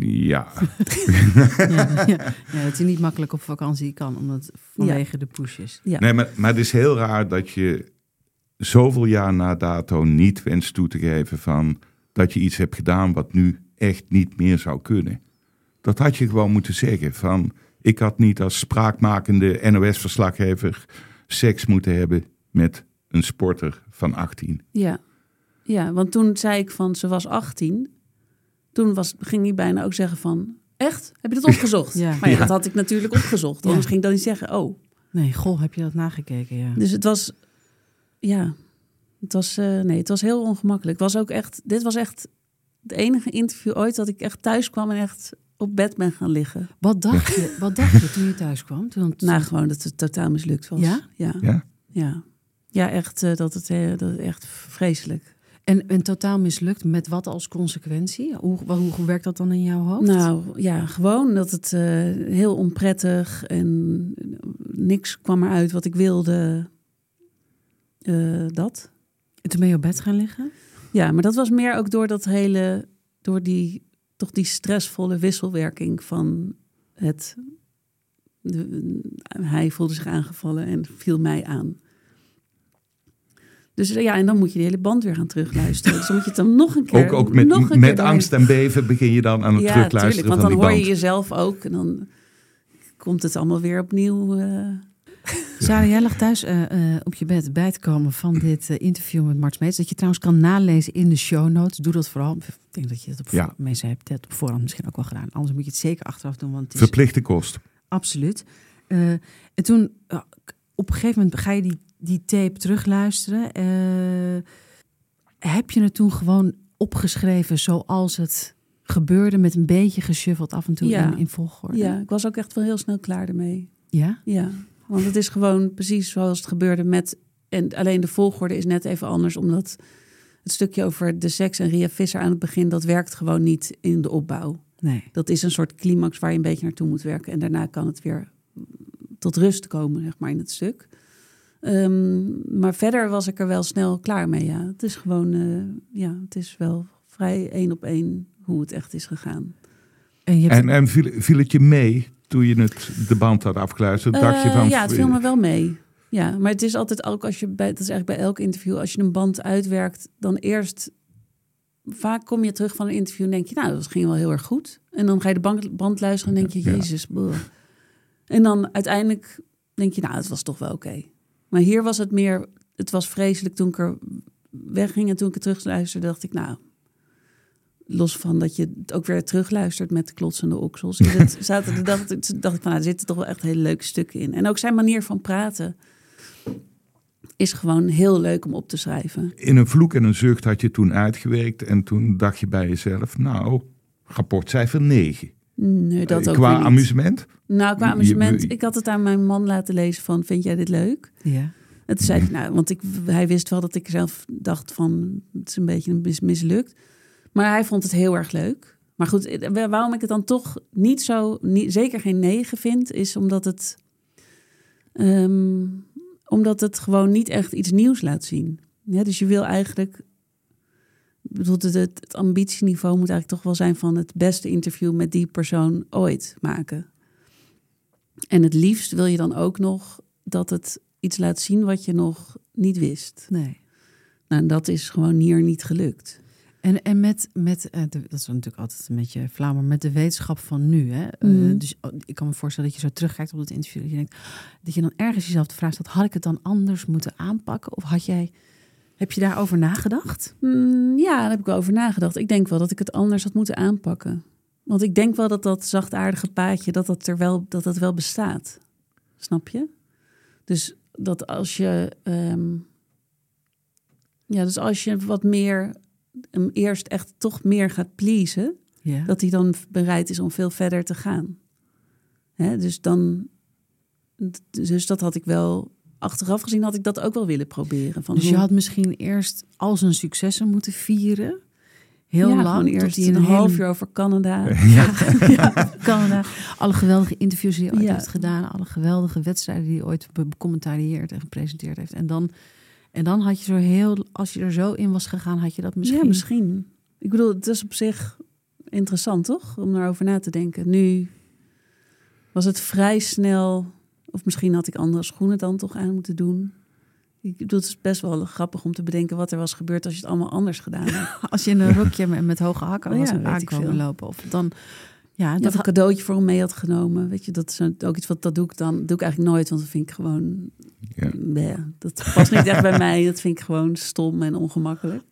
Ja, (laughs) Ja, ja, ja, dat hij niet makkelijk op vakantie kan, omdat vanwege de pushes. Ja. nee, maar, maar het is heel raar dat je zoveel jaar na dato niet wenst toe te geven van dat je iets hebt gedaan wat nu echt niet meer zou kunnen. Dat had je gewoon moeten zeggen van ik had niet als spraakmakende NOS-verslaggever seks moeten hebben met een sporter van 18. Ja. ja, want toen zei ik van ze was 18. Toen was, ging hij bijna ook zeggen van echt? Heb je dat opgezocht? (laughs) Ja. Maar ja, Ja. dat had ik natuurlijk opgezocht. Anders ging ik dan niet zeggen oh. Nee, goh, heb je dat nagekeken? Ja. Dus het was, ja, het was, eh, nee, het was heel ongemakkelijk. Het was ook echt, dit was echt het enige interview ooit dat ik echt thuis kwam en echt op bed ben gaan liggen. Wat, dacht je, wat dacht je toen je thuis kwam? Toen, Nou, gewoon dat het totaal mislukt was. Ja? Ja, Ja? ja. Ja, echt, eh, dat, het, eh, dat het echt vreselijk. En, en totaal mislukt, met wat als consequentie? Hoe, werkt dat dan in jouw hoofd? Nou ja, gewoon dat het eh, heel onprettig en niks kwam eruit wat ik wilde. Eh, dat. En toen ben je op bed gaan liggen? Ja, maar dat was meer ook door dat hele, door die, toch die stressvolle wisselwerking van het. De, hij voelde zich aangevallen en viel mij aan. Dus ja, en dan moet je die hele band weer gaan terugluisteren. Dus dan moet je het dan nog een keer. Ook, ook met, nog een met angst en beven begin je dan aan het Ja, terugluisteren tuurlijk, want van dan die hoor band. je jezelf ook en dan komt het allemaal weer opnieuw. eh, Sarah, jij lag thuis eh, eh, op je bed bij te komen van dit eh, interview met Mart Smeets. Dat je trouwens kan nalezen in de show notes. Doe dat vooral. Ik denk dat je dat op. Ja. mensen hebt het op voorhand misschien ook wel gedaan. Anders moet je het zeker achteraf doen, want het is Verplichte kost. absoluut. Eh, en toen, eh, op een gegeven moment ga je die, die tape terugluisteren. Eh, heb je het toen gewoon opgeschreven zoals het gebeurde met een beetje geshuffeld af en toe Ja. in, in volgorde? ja, ik was ook echt wel heel snel klaar ermee. Ja? Ja, want het is gewoon precies zoals het gebeurde met En alleen de volgorde is net even anders, omdat het stukje over de seks en Ria Visser aan het begin, dat werkt gewoon niet in de opbouw. Nee. Dat is een soort climax waar je een beetje naartoe moet werken. En daarna kan het weer tot rust komen, zeg maar, in het stuk. Ehm, maar verder was ik er wel snel klaar mee, ja. Het is gewoon, eh, ja, het is wel vrij één op één hoe het echt is gegaan. En je hebt En, en viel, viel het je mee toen je het, de band had afgeluisterd? dacht je Eh, van, ja, het viel me wel mee. Ja, maar het is altijd ook als je bij, dat is eigenlijk bij elk interview, als je een band uitwerkt, dan eerst vaak kom je terug van een interview en denk je, nou, dat ging wel heel erg goed. En dan ga je de band, band luisteren en denk je, Ja. jezus. boh. En dan uiteindelijk denk je, nou, het was toch wel oké. Maar hier was het meer, het was vreselijk toen ik er wegging en toen ik het terugluisterde, dacht ik, nou, los van dat je het ook weer terugluistert met de klotsende oksels. (laughs) Zaten de dag, dacht ik van, nou, er zitten toch wel echt hele leuke stukken in. En ook zijn manier van praten is gewoon heel leuk om op te schrijven. in een vloek en een zucht had je toen uitgewerkt. En toen dacht je bij jezelf, nou, rapportcijfer 9. Nee, dat ook Qua amusement? Nou, qua amusement. je- Ik had het aan mijn man laten lezen van, vind jij dit leuk? ja. En toen zei ik, nou, want ik, hij wist wel dat ik zelf dacht van, het is een beetje een mis- mislukt. Maar hij vond het heel erg leuk. Maar goed, eh, waarom ik het dan toch niet zo, niet, zeker geen negen vind, is omdat het, ehm, omdat het gewoon niet echt iets nieuws laat zien. Ja, dus je wil eigenlijk, bedoel, het, ambitieniveau moet eigenlijk toch wel zijn van het beste interview met die persoon ooit maken. En het liefst wil je dan ook nog dat het iets laat zien wat je nog niet wist. Nee. Nou, en dat is gewoon hier niet gelukt. En, en met, met eh, de, dat is natuurlijk altijd een beetje flauw, maar met de wetenschap van nu. Hè? Eh, Mhm. dus oh, ik kan me voorstellen dat je zo terugkijkt op het interview. Dat je, denkt, dat je dan ergens jezelf de vraag stelt: had ik het dan anders moeten aanpakken? Of had jij, heb je daarover nagedacht? Mm, ja, daar heb ik wel over nagedacht. Ik denk wel dat ik het anders had moeten aanpakken. Want ik denk wel dat dat zachtaardige paadje, dat dat er wel, dat dat wel bestaat. Snap je? Dus dat als je, ehm, ja, dus als je wat meer hem eerst echt toch meer gaat pleasen, Ja. dat hij dan bereid is om veel verder te gaan. Hè, dus dan, dus dat had ik wel, achteraf gezien had ik dat ook wel willen proberen. Van dus je hoe- had misschien eerst al zijn successen moeten vieren. Heel ja, lang. eerst een, een half uur over Canada. (laughs) (laughs) Ja, ja, Canada. Alle geweldige interviews die hij ooit Ja. heeft gedaan. Alle geweldige wedstrijden die hij ooit be- becommentarieerd en gepresenteerd heeft. En dan, en dan had je zo heel, als je er zo in was gegaan, had je dat misschien. Ja, misschien. Ik bedoel, het is op zich interessant, toch? Om daarover na te denken. Nu was het vrij snel... Of misschien had ik andere schoenen dan toch aan moeten doen. Ik bedoel, het is best wel grappig om te bedenken wat er was gebeurd als je het allemaal anders gedaan had. (laughs) Als je in een rokje met, met hoge hakken Oh was ja, en weet ik aankomen lopen. Of dan, ja, Dat dat een cadeautje voor hem mee had genomen. Weet je, dat is ook iets wat dat doe ik dan. doe ik eigenlijk nooit, want dat vind ik gewoon. Ja. bleh, dat past niet echt bij mij. Dat vind ik gewoon stom en ongemakkelijk.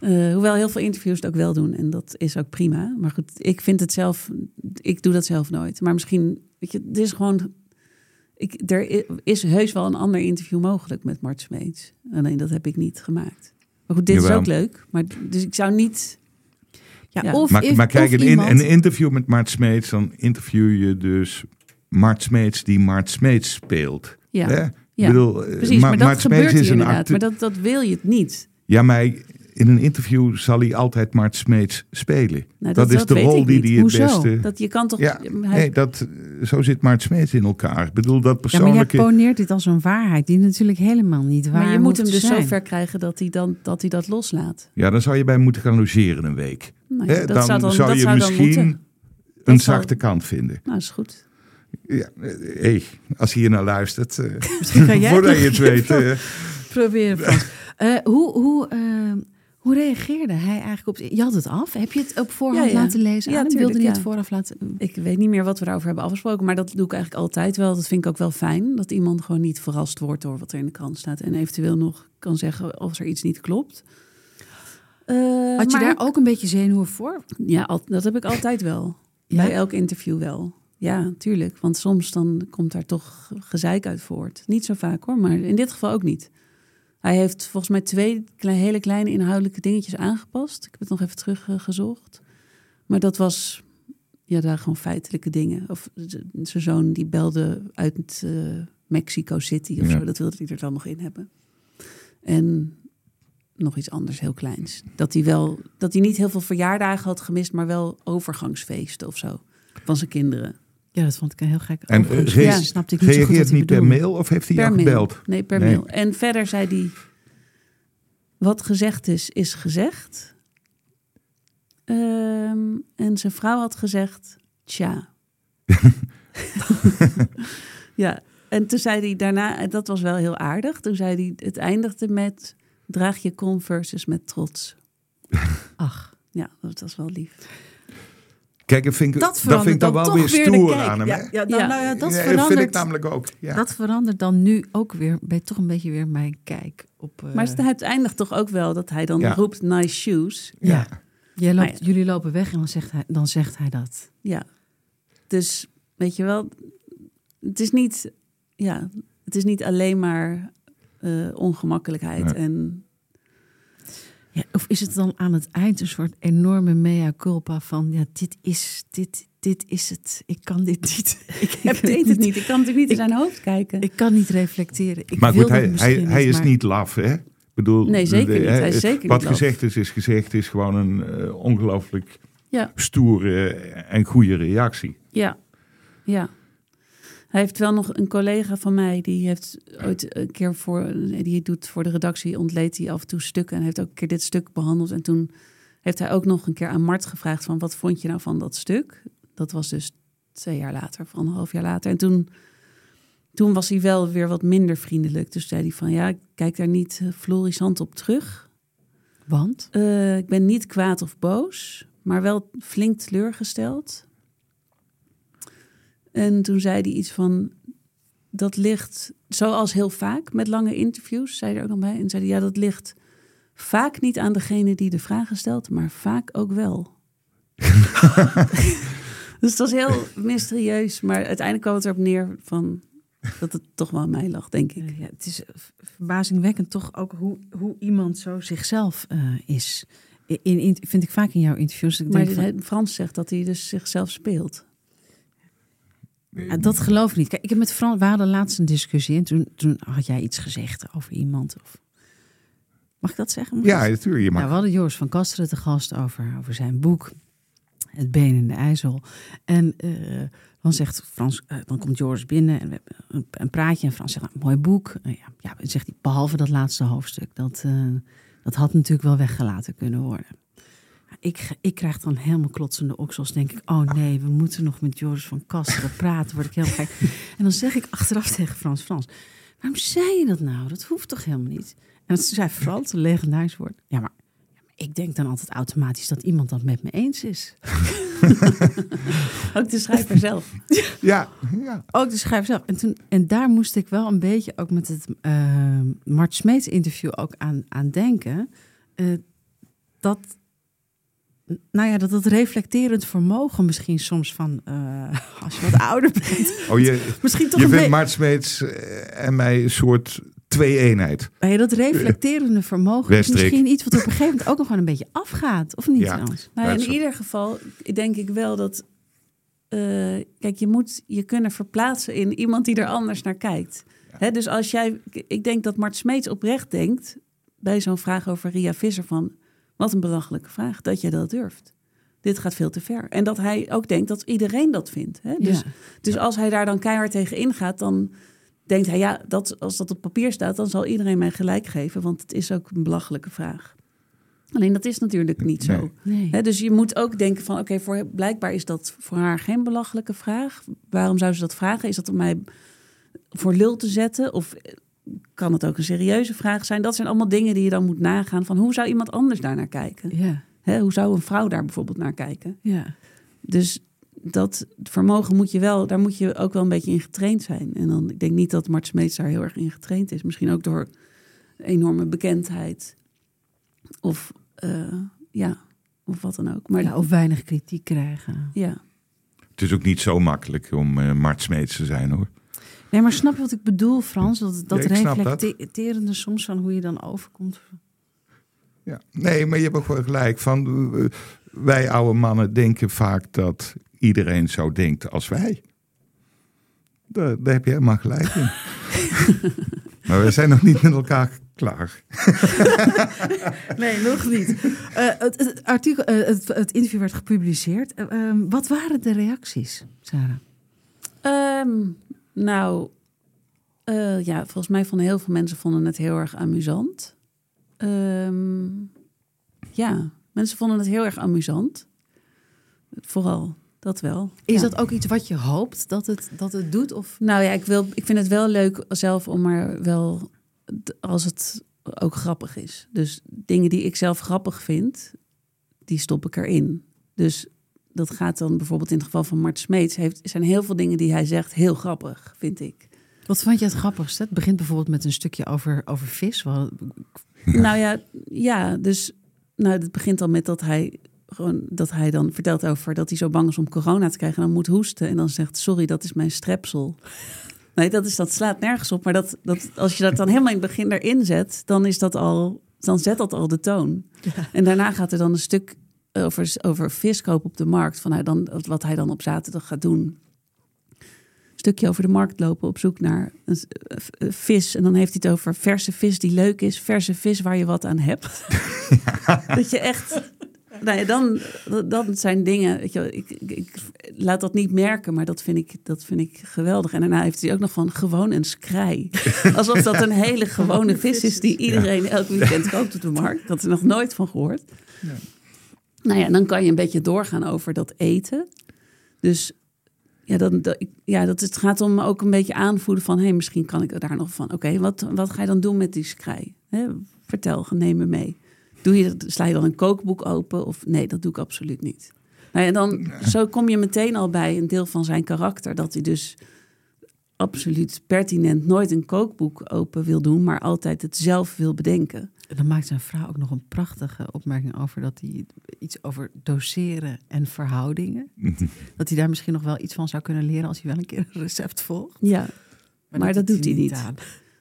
Eh, hoewel heel veel interviews het ook wel doen en dat is ook prima. Maar goed, ik vind het zelf, ik doe dat zelf nooit. Maar misschien, weet je, het is gewoon. Ik, er is heus wel een ander interview mogelijk met Mart Smeets. Alleen dat heb ik niet gemaakt. Maar goed, dit is ook leuk. Maar dus ik zou niet. ja, ja. Of, Maar, if- maar kijk, of een, iemand, een interview met Mart Smeets, dan interview je dus Mart Smeets die Mart Smeets speelt. Ja, Hè? ja. Ik bedoel, eh, precies. Ma- maar dat Mart gebeurt Smeets is een inderdaad. Maar dat, dat wil je het niet. Ja, maar in een interview zal hij altijd Mart Smeets spelen. Nou, dat, is de rol die hij het Hoezo? beste... Dat je kan toch. Ja, hij- nee, dat, zo zit Mart Smeets in elkaar. Ik bedoel, dat ja, maar persoonlijke... jij poneert dit als een waarheid die natuurlijk helemaal niet waar maar je moet hem dus zo ver krijgen dat hij, dan, dat, hij dat loslaat. Ja, dan zou je bij moeten gaan logeren een week. Nou ja, Hè, dat dan zou, dan, zou je zou misschien een zachte kant vinden. Nou, is goed. Ja, eh, hey, als hij hier naar luistert, eh, Misschien kan jij (laughs) voordat je het weet... (laughs) eh, Proberen, Frans. Eh, hoe, hoe, eh, hoe reageerde hij eigenlijk op... Je had het af? Heb je het op voorhand Ja, ja. laten lezen? Ja, tuurlijk, Wilde ja. het vooraf laten... Ik weet niet meer wat we daarover hebben afgesproken, maar dat doe ik eigenlijk altijd wel. Dat vind ik ook wel fijn, dat iemand gewoon niet verrast wordt door wat er in de krant staat. En eventueel nog kan zeggen als er iets niet klopt. Eh, Had je maar daar ook een beetje zenuwen voor? Ja, al- dat heb ik altijd wel. Bij elk interview wel. Ja, tuurlijk. Want soms dan komt daar toch gezeik uit voort. Niet zo vaak hoor, maar in dit geval ook niet. Hij heeft volgens mij twee hele kleine inhoudelijke dingetjes aangepast. Ik heb het nog even teruggezocht. Maar dat was ja, daar gewoon feitelijke dingen. Of zijn zoon die belde uit eh, Mexico City of Ja. zo. Dat wilde hij er dan nog in hebben. En nog iets anders heel kleins. Dat hij wel, dat hij niet heel veel verjaardagen had gemist, maar wel overgangsfeesten of zo van zijn kinderen. Ja, dat vond ik een heel gek. En, eh, Ja, reageert- snapte ik niet zo goed Reageert wat hij niet per mail of heeft hij Per jou mail. gebeld? Nee, per Nee. mail. En verder zei hij: Wat gezegd is, is gezegd. Ehm, en zijn vrouw had gezegd: Tja. (laughs) (laughs) ja, en toen zei hij daarna, en dat was wel heel aardig. Toen zei hij: Het eindigde met: Draag je converses met trots. Ach, Ja, dat was wel lief. Kijk, dat vind ik, dat vind ik dan wel toch weer stoer de kijk. aan hem. Ja, hè? ja, dan- Ja. nou ja, dat Ja, verandert. vind ik namelijk ook. Ja. Dat verandert dan nu ook weer, bij toch een beetje weer mijn kijk op. eh, Maar het eindigt toch ook wel dat hij dan Ja. roept: Nice shoes. ja. Jij loopt. Jullie lopen weg en dan zegt hij, dan zegt hij dat. Ja, dus weet je wel, het is niet, ja, het is niet alleen maar eh, ongemakkelijkheid Nee. en Ja, of is het dan aan het eind een soort enorme mea culpa van ja, dit is, dit, dit is het. Ik kan dit niet. (laughs) Ik ik weet het niet. Ik kan natuurlijk niet in zijn hoofd kijken. Ik kan niet reflecteren. Ik maar wil goed, hij, hij, hij is maar- niet laf, hè? Ik bedoel, Nee, zeker niet. hè, Hij is zeker Wat niet gezegd is, is gezegd. is gewoon een eh, ongelooflijk Ja, stoere en goede reactie. ja, ja. Hij heeft wel nog een collega van mij die heeft ooit een keer voor, die doet voor de redactie, ontleed hij af en toe stukken en heeft ook een keer dit stuk behandeld. En toen heeft hij ook nog een keer aan Mart gevraagd van wat vond je nou van dat stuk? Dat was dus twee jaar later, of anderhalf jaar later. En toen, toen was hij wel weer wat minder vriendelijk. Dus zei hij van ja, ik kijk daar niet eh, florissant op terug. Want? Eh, ik ben niet kwaad of boos, maar wel flink teleurgesteld. En toen zei hij iets van, dat ligt, zoals heel vaak met lange interviews, zei hij er ook nog bij. En zei hij, ja, dat ligt vaak niet aan degene die de vragen stelt, maar vaak ook wel. (laughs) dus het was heel mysterieus, maar uiteindelijk kwam het erop neer van dat het toch wel aan mij lag, denk ik. Ja, het is verbazingwekkend toch ook hoe, hoe iemand zo zichzelf eh, is. In, in, vind ik vaak in jouw interviews. Ik Maar denk van, hij- Frans zegt dat hij dus zichzelf speelt. Ja, dat geloof ik niet. Kijk, ik heb met Frans, we hadden laatst een discussie en toen, toen had jij iets gezegd over iemand. Of... Mag ik dat zeggen? Mag Ja, natuurlijk. Je mag Ja, we hadden Joris van Kasteren te gast over, over zijn boek Het Been in de IJssel. En eh, dan zegt Frans, eh, dan komt Joris binnen en we hebben een, een praatje. En Frans zegt, nou, mooi boek. Eh, ja, ja, zegt hij, behalve dat laatste hoofdstuk. Dat, dat had natuurlijk wel weggelaten kunnen worden. Ik, ik krijg dan helemaal klotsende oksels. Denk ik, oh nee, we moeten nog met Joris van Kasteren praten. Word ik heel gek. (laughs) En dan zeg ik achteraf tegen Frans, Frans, waarom zei je dat nou? Dat hoeft toch helemaal niet? En toen zei Frans, een legendarisch woord. Ja, maar ik denk dan altijd automatisch dat iemand dat met me eens is. (laughs) Ook de schrijver zelf. Ja, ja. Ook de schrijver zelf. En, toen, en daar moest ik wel een beetje ook met het eh, Mart Smeets interview ook aan, aan denken. Eh, dat, nou ja, dat het reflecterend vermogen misschien soms van, eh, (laughs) als je wat ouder bent, Oh, je, (laughs) misschien toch je een vindt. Maart Smeets eh, en mij een soort twee-eenheid. Nou ja, dat reflecterende vermogen is misschien iets wat op een gegeven moment ook nog gewoon een beetje afgaat. Of niet Ja. trouwens? Nou, in ieder geval denk ik wel dat. eh, kijk, je moet je kunnen verplaatsen in iemand die er anders naar kijkt. Hè, dus als jij. Ik denk dat Mart Smeets oprecht denkt. bij zo'n vraag over Ria Visser: van. Wat een belachelijke vraag dat je dat durft. Dit gaat veel te ver. En dat hij ook denkt dat iedereen dat vindt. Hè? Dus, Ja. dus als hij daar dan keihard tegen ingaat, dan denkt hij: ja, dat, als dat op papier staat, dan zal iedereen mij gelijk geven. Want het is ook een belachelijke vraag. Alleen dat is natuurlijk niet zo. Nee. Nee. Hè, dus je moet ook denken van, oké, voor blijkbaar is dat voor haar geen belachelijke vraag. Waarom zou ze dat vragen? Is dat om mij voor lul te zetten? Of kan het ook een serieuze vraag zijn? Dat zijn allemaal dingen die je dan moet nagaan van, hoe zou iemand anders daar naar kijken? Ja, Hè, hoe zou een vrouw daar bijvoorbeeld naar kijken? ja. Dus dat vermogen moet je wel, daar moet je ook wel een beetje in getraind zijn. En dan, ik denk niet dat Mart Smeets daar heel erg in getraind is. Misschien ook door enorme bekendheid. Of eh, ja, of wat dan ook. Maar ja. Of weinig kritiek krijgen. ja. Het is ook niet zo makkelijk om eh Mart Smeets te zijn hoor. Nee, maar snap je wat ik bedoel, Frans? Dat, dat Ja, reflecterende soms van hoe je dan overkomt. Ja. Nee, maar je hebt ook wel gelijk. Van, eh, wij oude mannen denken vaak dat iedereen zo denkt als wij. Daar, daar heb je helemaal gelijk in. (laughs) maar we zijn nog niet met elkaar Klaar. (laughs) Nee, nog niet. Eh, het, het, artikel, eh, het, het interview werd gepubliceerd. Eh, ehm, wat waren de reacties, Sarah? Ehm, nou, eh, ja, volgens mij vonden heel veel mensen vonden het heel erg amusant. Ehm, ja, mensen vonden het heel erg amusant. Vooral, dat wel. Is Ja. dat ook iets wat je hoopt dat het, dat het doet? Of Nou ja, ik, wil, ik vind het wel leuk zelf om er wel, als het ook grappig is. Dus dingen die ik zelf grappig vind, die stop ik erin. Dus dat gaat dan bijvoorbeeld in het geval van Mart Smeets, heeft, zijn heel veel dingen die hij zegt heel grappig, vind ik. wat vond je het grappigste? Het begint bijvoorbeeld met een stukje over, over vis. Wel, Nou ja, ja, dus nou, het begint al met dat hij gewoon dat hij dan vertelt over dat hij zo bang is om corona te krijgen en dan moet hoesten en dan zegt sorry, dat is mijn strepsel. Nee, dat, is, dat slaat nergens op. Maar dat, dat, als je dat dan helemaal in het begin erin zet, dan is dat al, dan zet dat al de toon. En daarna gaat er dan een stuk over, over viskoop op de markt. Van hij dan, wat hij dan op zaterdag gaat doen. Een stukje over de markt lopen op zoek naar een eh, vis. En dan heeft hij het over verse vis die leuk is. Verse vis waar je wat aan hebt. (laughs) Dat je echt... Nou ja, dan, dan zijn dingen... Weet je, ik, ik, ik laat dat niet merken, maar dat vind, ik, dat vind ik geweldig. En daarna heeft hij ook nog van gewoon een skrei. (laughs) Alsof dat een hele gewone vis is die iedereen elk weekend koopt op de markt. Dat er nog nooit van gehoord. Nou ja, dan kan je een beetje doorgaan over dat eten. Dus ja, dan, dat, ja dat, het gaat om ook een beetje aanvoelen van... hé, hey, misschien kan ik er daar nog van... oké, wat, wat ga je dan doen met die skrei? Hè, vertel, neem me mee. Doe je, sla je dan een kookboek open? Of nee, dat doe ik absoluut niet. Nou ja, dan, zo kom je meteen al bij een deel van zijn karakter... dat hij dus absoluut pertinent nooit een kookboek open wil doen... maar altijd het zelf wil bedenken. En dan maakt zijn vrouw ook nog een prachtige opmerking over dat hij iets over doseren en verhoudingen. (laughs) dat hij daar misschien nog wel iets van zou kunnen leren als hij wel een keer een recept volgt. Ja, Maar dat doet hij niet. aan.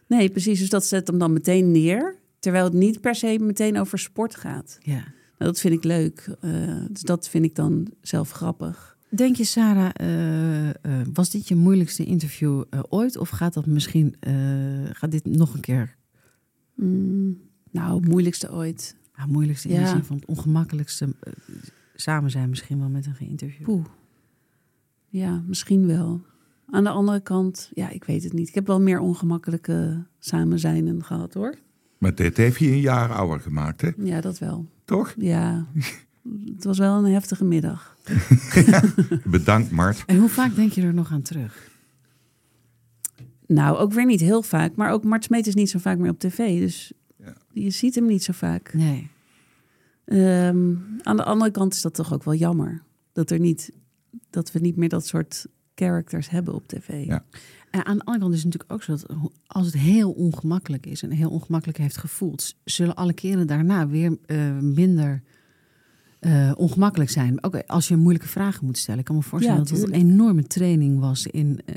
nee, precies. Dus dat zet hem dan meteen neer... terwijl het niet per se meteen over sport gaat. Ja. Nou, dat vind ik leuk. Eh, dus dat vind ik dan zelf grappig. Denk je, Sarah, eh, eh, was dit je moeilijkste interview eh, ooit? Of gaat dat misschien, eh, gaat dit nog een keer, Mm, nou, moeilijkste ooit. nou, moeilijkste in de Ja. zin van het ongemakkelijkste samen zijn misschien wel met een geïnterviewd? Poeh. Ja, misschien wel. Aan de andere kant, ja, ik weet het niet. Ik heb wel meer ongemakkelijke samenzijnen gehad, hoor. Maar dit heeft je een jaar ouder gemaakt, hè? Ja, dat wel. Toch? Ja, (laughs) het was wel een heftige middag. (laughs) Bedankt, Mart. En hoe vaak denk je er nog aan terug? Nou, ook weer niet heel vaak. Maar ook Mart Smeet is niet zo vaak meer op tv. Dus Ja. je ziet hem niet zo vaak. Nee. Ehm, aan de andere kant is dat toch ook wel jammer. Dat, er niet, dat we niet meer dat soort characters hebben op tv. Ja. En aan de andere kant is het natuurlijk ook zo dat als het heel ongemakkelijk is en heel ongemakkelijk heeft gevoeld, zullen alle keren daarna weer eh, minder eh, ongemakkelijk zijn. Ook als je moeilijke vragen moet stellen. Ik kan me voorstellen Ja, dat het een enorme training was in eh,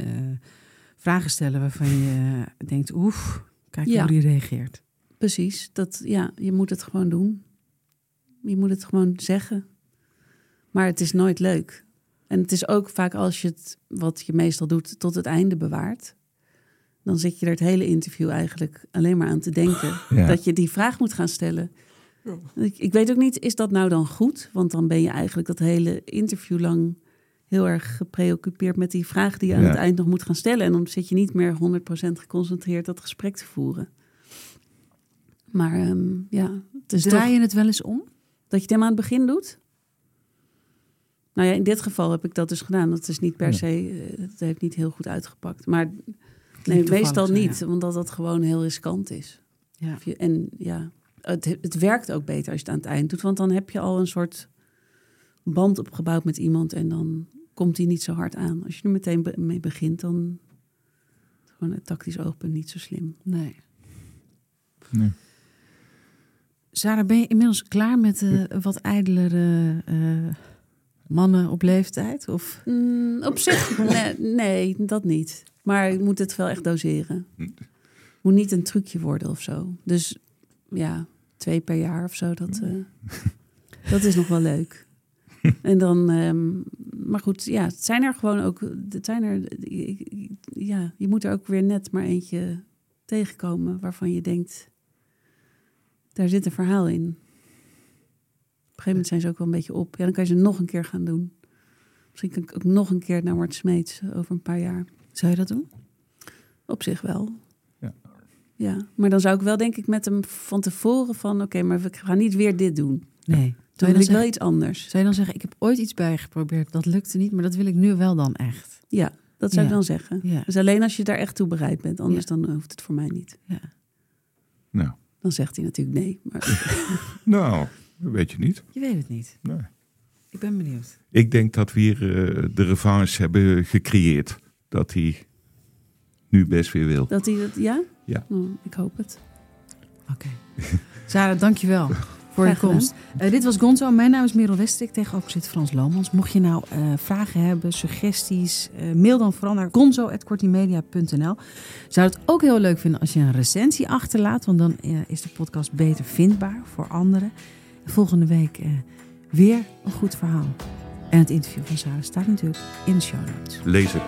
vragen stellen waarvan je denkt, oef, kijk Ja. hoe die reageert. Precies, dat, ja, je moet het gewoon doen. Je moet het gewoon zeggen. Maar het is nooit leuk. En het is ook vaak als je het, wat je meestal doet, tot het einde bewaart. Dan zit je er het hele interview eigenlijk alleen maar aan te denken. Ja. Dat je die vraag moet gaan stellen. Ik, ik weet ook niet, is dat nou dan goed? Want dan ben je eigenlijk dat hele interview lang heel erg gepreoccupeerd met die vraag die je aan Ja. het eind nog moet gaan stellen. En dan zit je niet meer 100% geconcentreerd dat gesprek te voeren. Maar ehm, ja, het is Draai toch je het wel eens om? dat je het helemaal aan het begin doet. Nou ja, in dit geval heb ik dat dus gedaan. Dat is niet per Ja. se, eh, het heeft niet heel goed uitgepakt. Maar nee, meestal niet, ja. omdat dat gewoon heel riskant is. Ja. Je- En ja, het, het werkt ook beter als je het aan het eind doet. Want dan heb je al een soort band opgebouwd met iemand. En dan komt die niet zo hard aan. Als je er meteen be- mee begint, dan gewoon het tactisch oogpunt niet zo slim. Nee. Nee. Sarah, ben je inmiddels klaar met eh, wat ijdelere eh, mannen op leeftijd? Of Mm, op zich, nee, nee, dat niet. Maar je moet het wel echt doseren. Moet niet een trucje worden of zo. Dus ja, twee per jaar of zo, dat, eh, dat is nog wel leuk. (laughs) En dan, ehm, maar goed, ja, het zijn er gewoon ook, het zijn er, ja, je moet er ook weer net maar eentje tegenkomen waarvan je denkt, Daar zit een verhaal in. Op een gegeven moment zijn ze ook wel een beetje op. Ja, dan kan je ze nog een keer gaan doen. Misschien kan ik ook nog een keer naar Mart Smeets over een paar jaar. Zou je dat doen? Op zich wel. Ja. Maar dan zou ik wel denk ik met hem van tevoren van... oké, maar we gaan niet weer dit doen. Nee. Dan Zou je, wil dan ik wel iets anders. zou je dan zeggen, ik heb ooit iets bijgeprobeerd, dat lukte niet, maar dat wil ik nu wel dan echt. Ja, dat zou Ja. ik dan zeggen. Ja. Dus alleen als je daar echt toe bereid bent. Anders dan hoeft het voor mij niet. ja. Nou, Dan zegt hij natuurlijk nee. Maar (laughs) nou, dat weet je niet. Je weet het niet. Nee. Ik ben benieuwd. Ik denk dat we hier eh, de revanche hebben gecreëerd. Dat hij nu best weer wil. dat hij dat... Ja? Ja. Oh, ik hoop het. Oké. (laughs) Sarah, dankjewel voor je Graag komst. Eh, dit was Gonzo. Mijn naam is Merel Westrik. Tegenover zit Frans Lomans. Mocht je nou eh, vragen hebben, suggesties, eh, mail dan vooral naar gonzo.kortimedia.nl. Zou het ook heel leuk vinden als je een recensie achterlaat. Want dan is de podcast beter vindbaar voor anderen. Volgende week eh, weer een goed verhaal. En het interview van Sarah staat natuurlijk in de show notes. Lezen.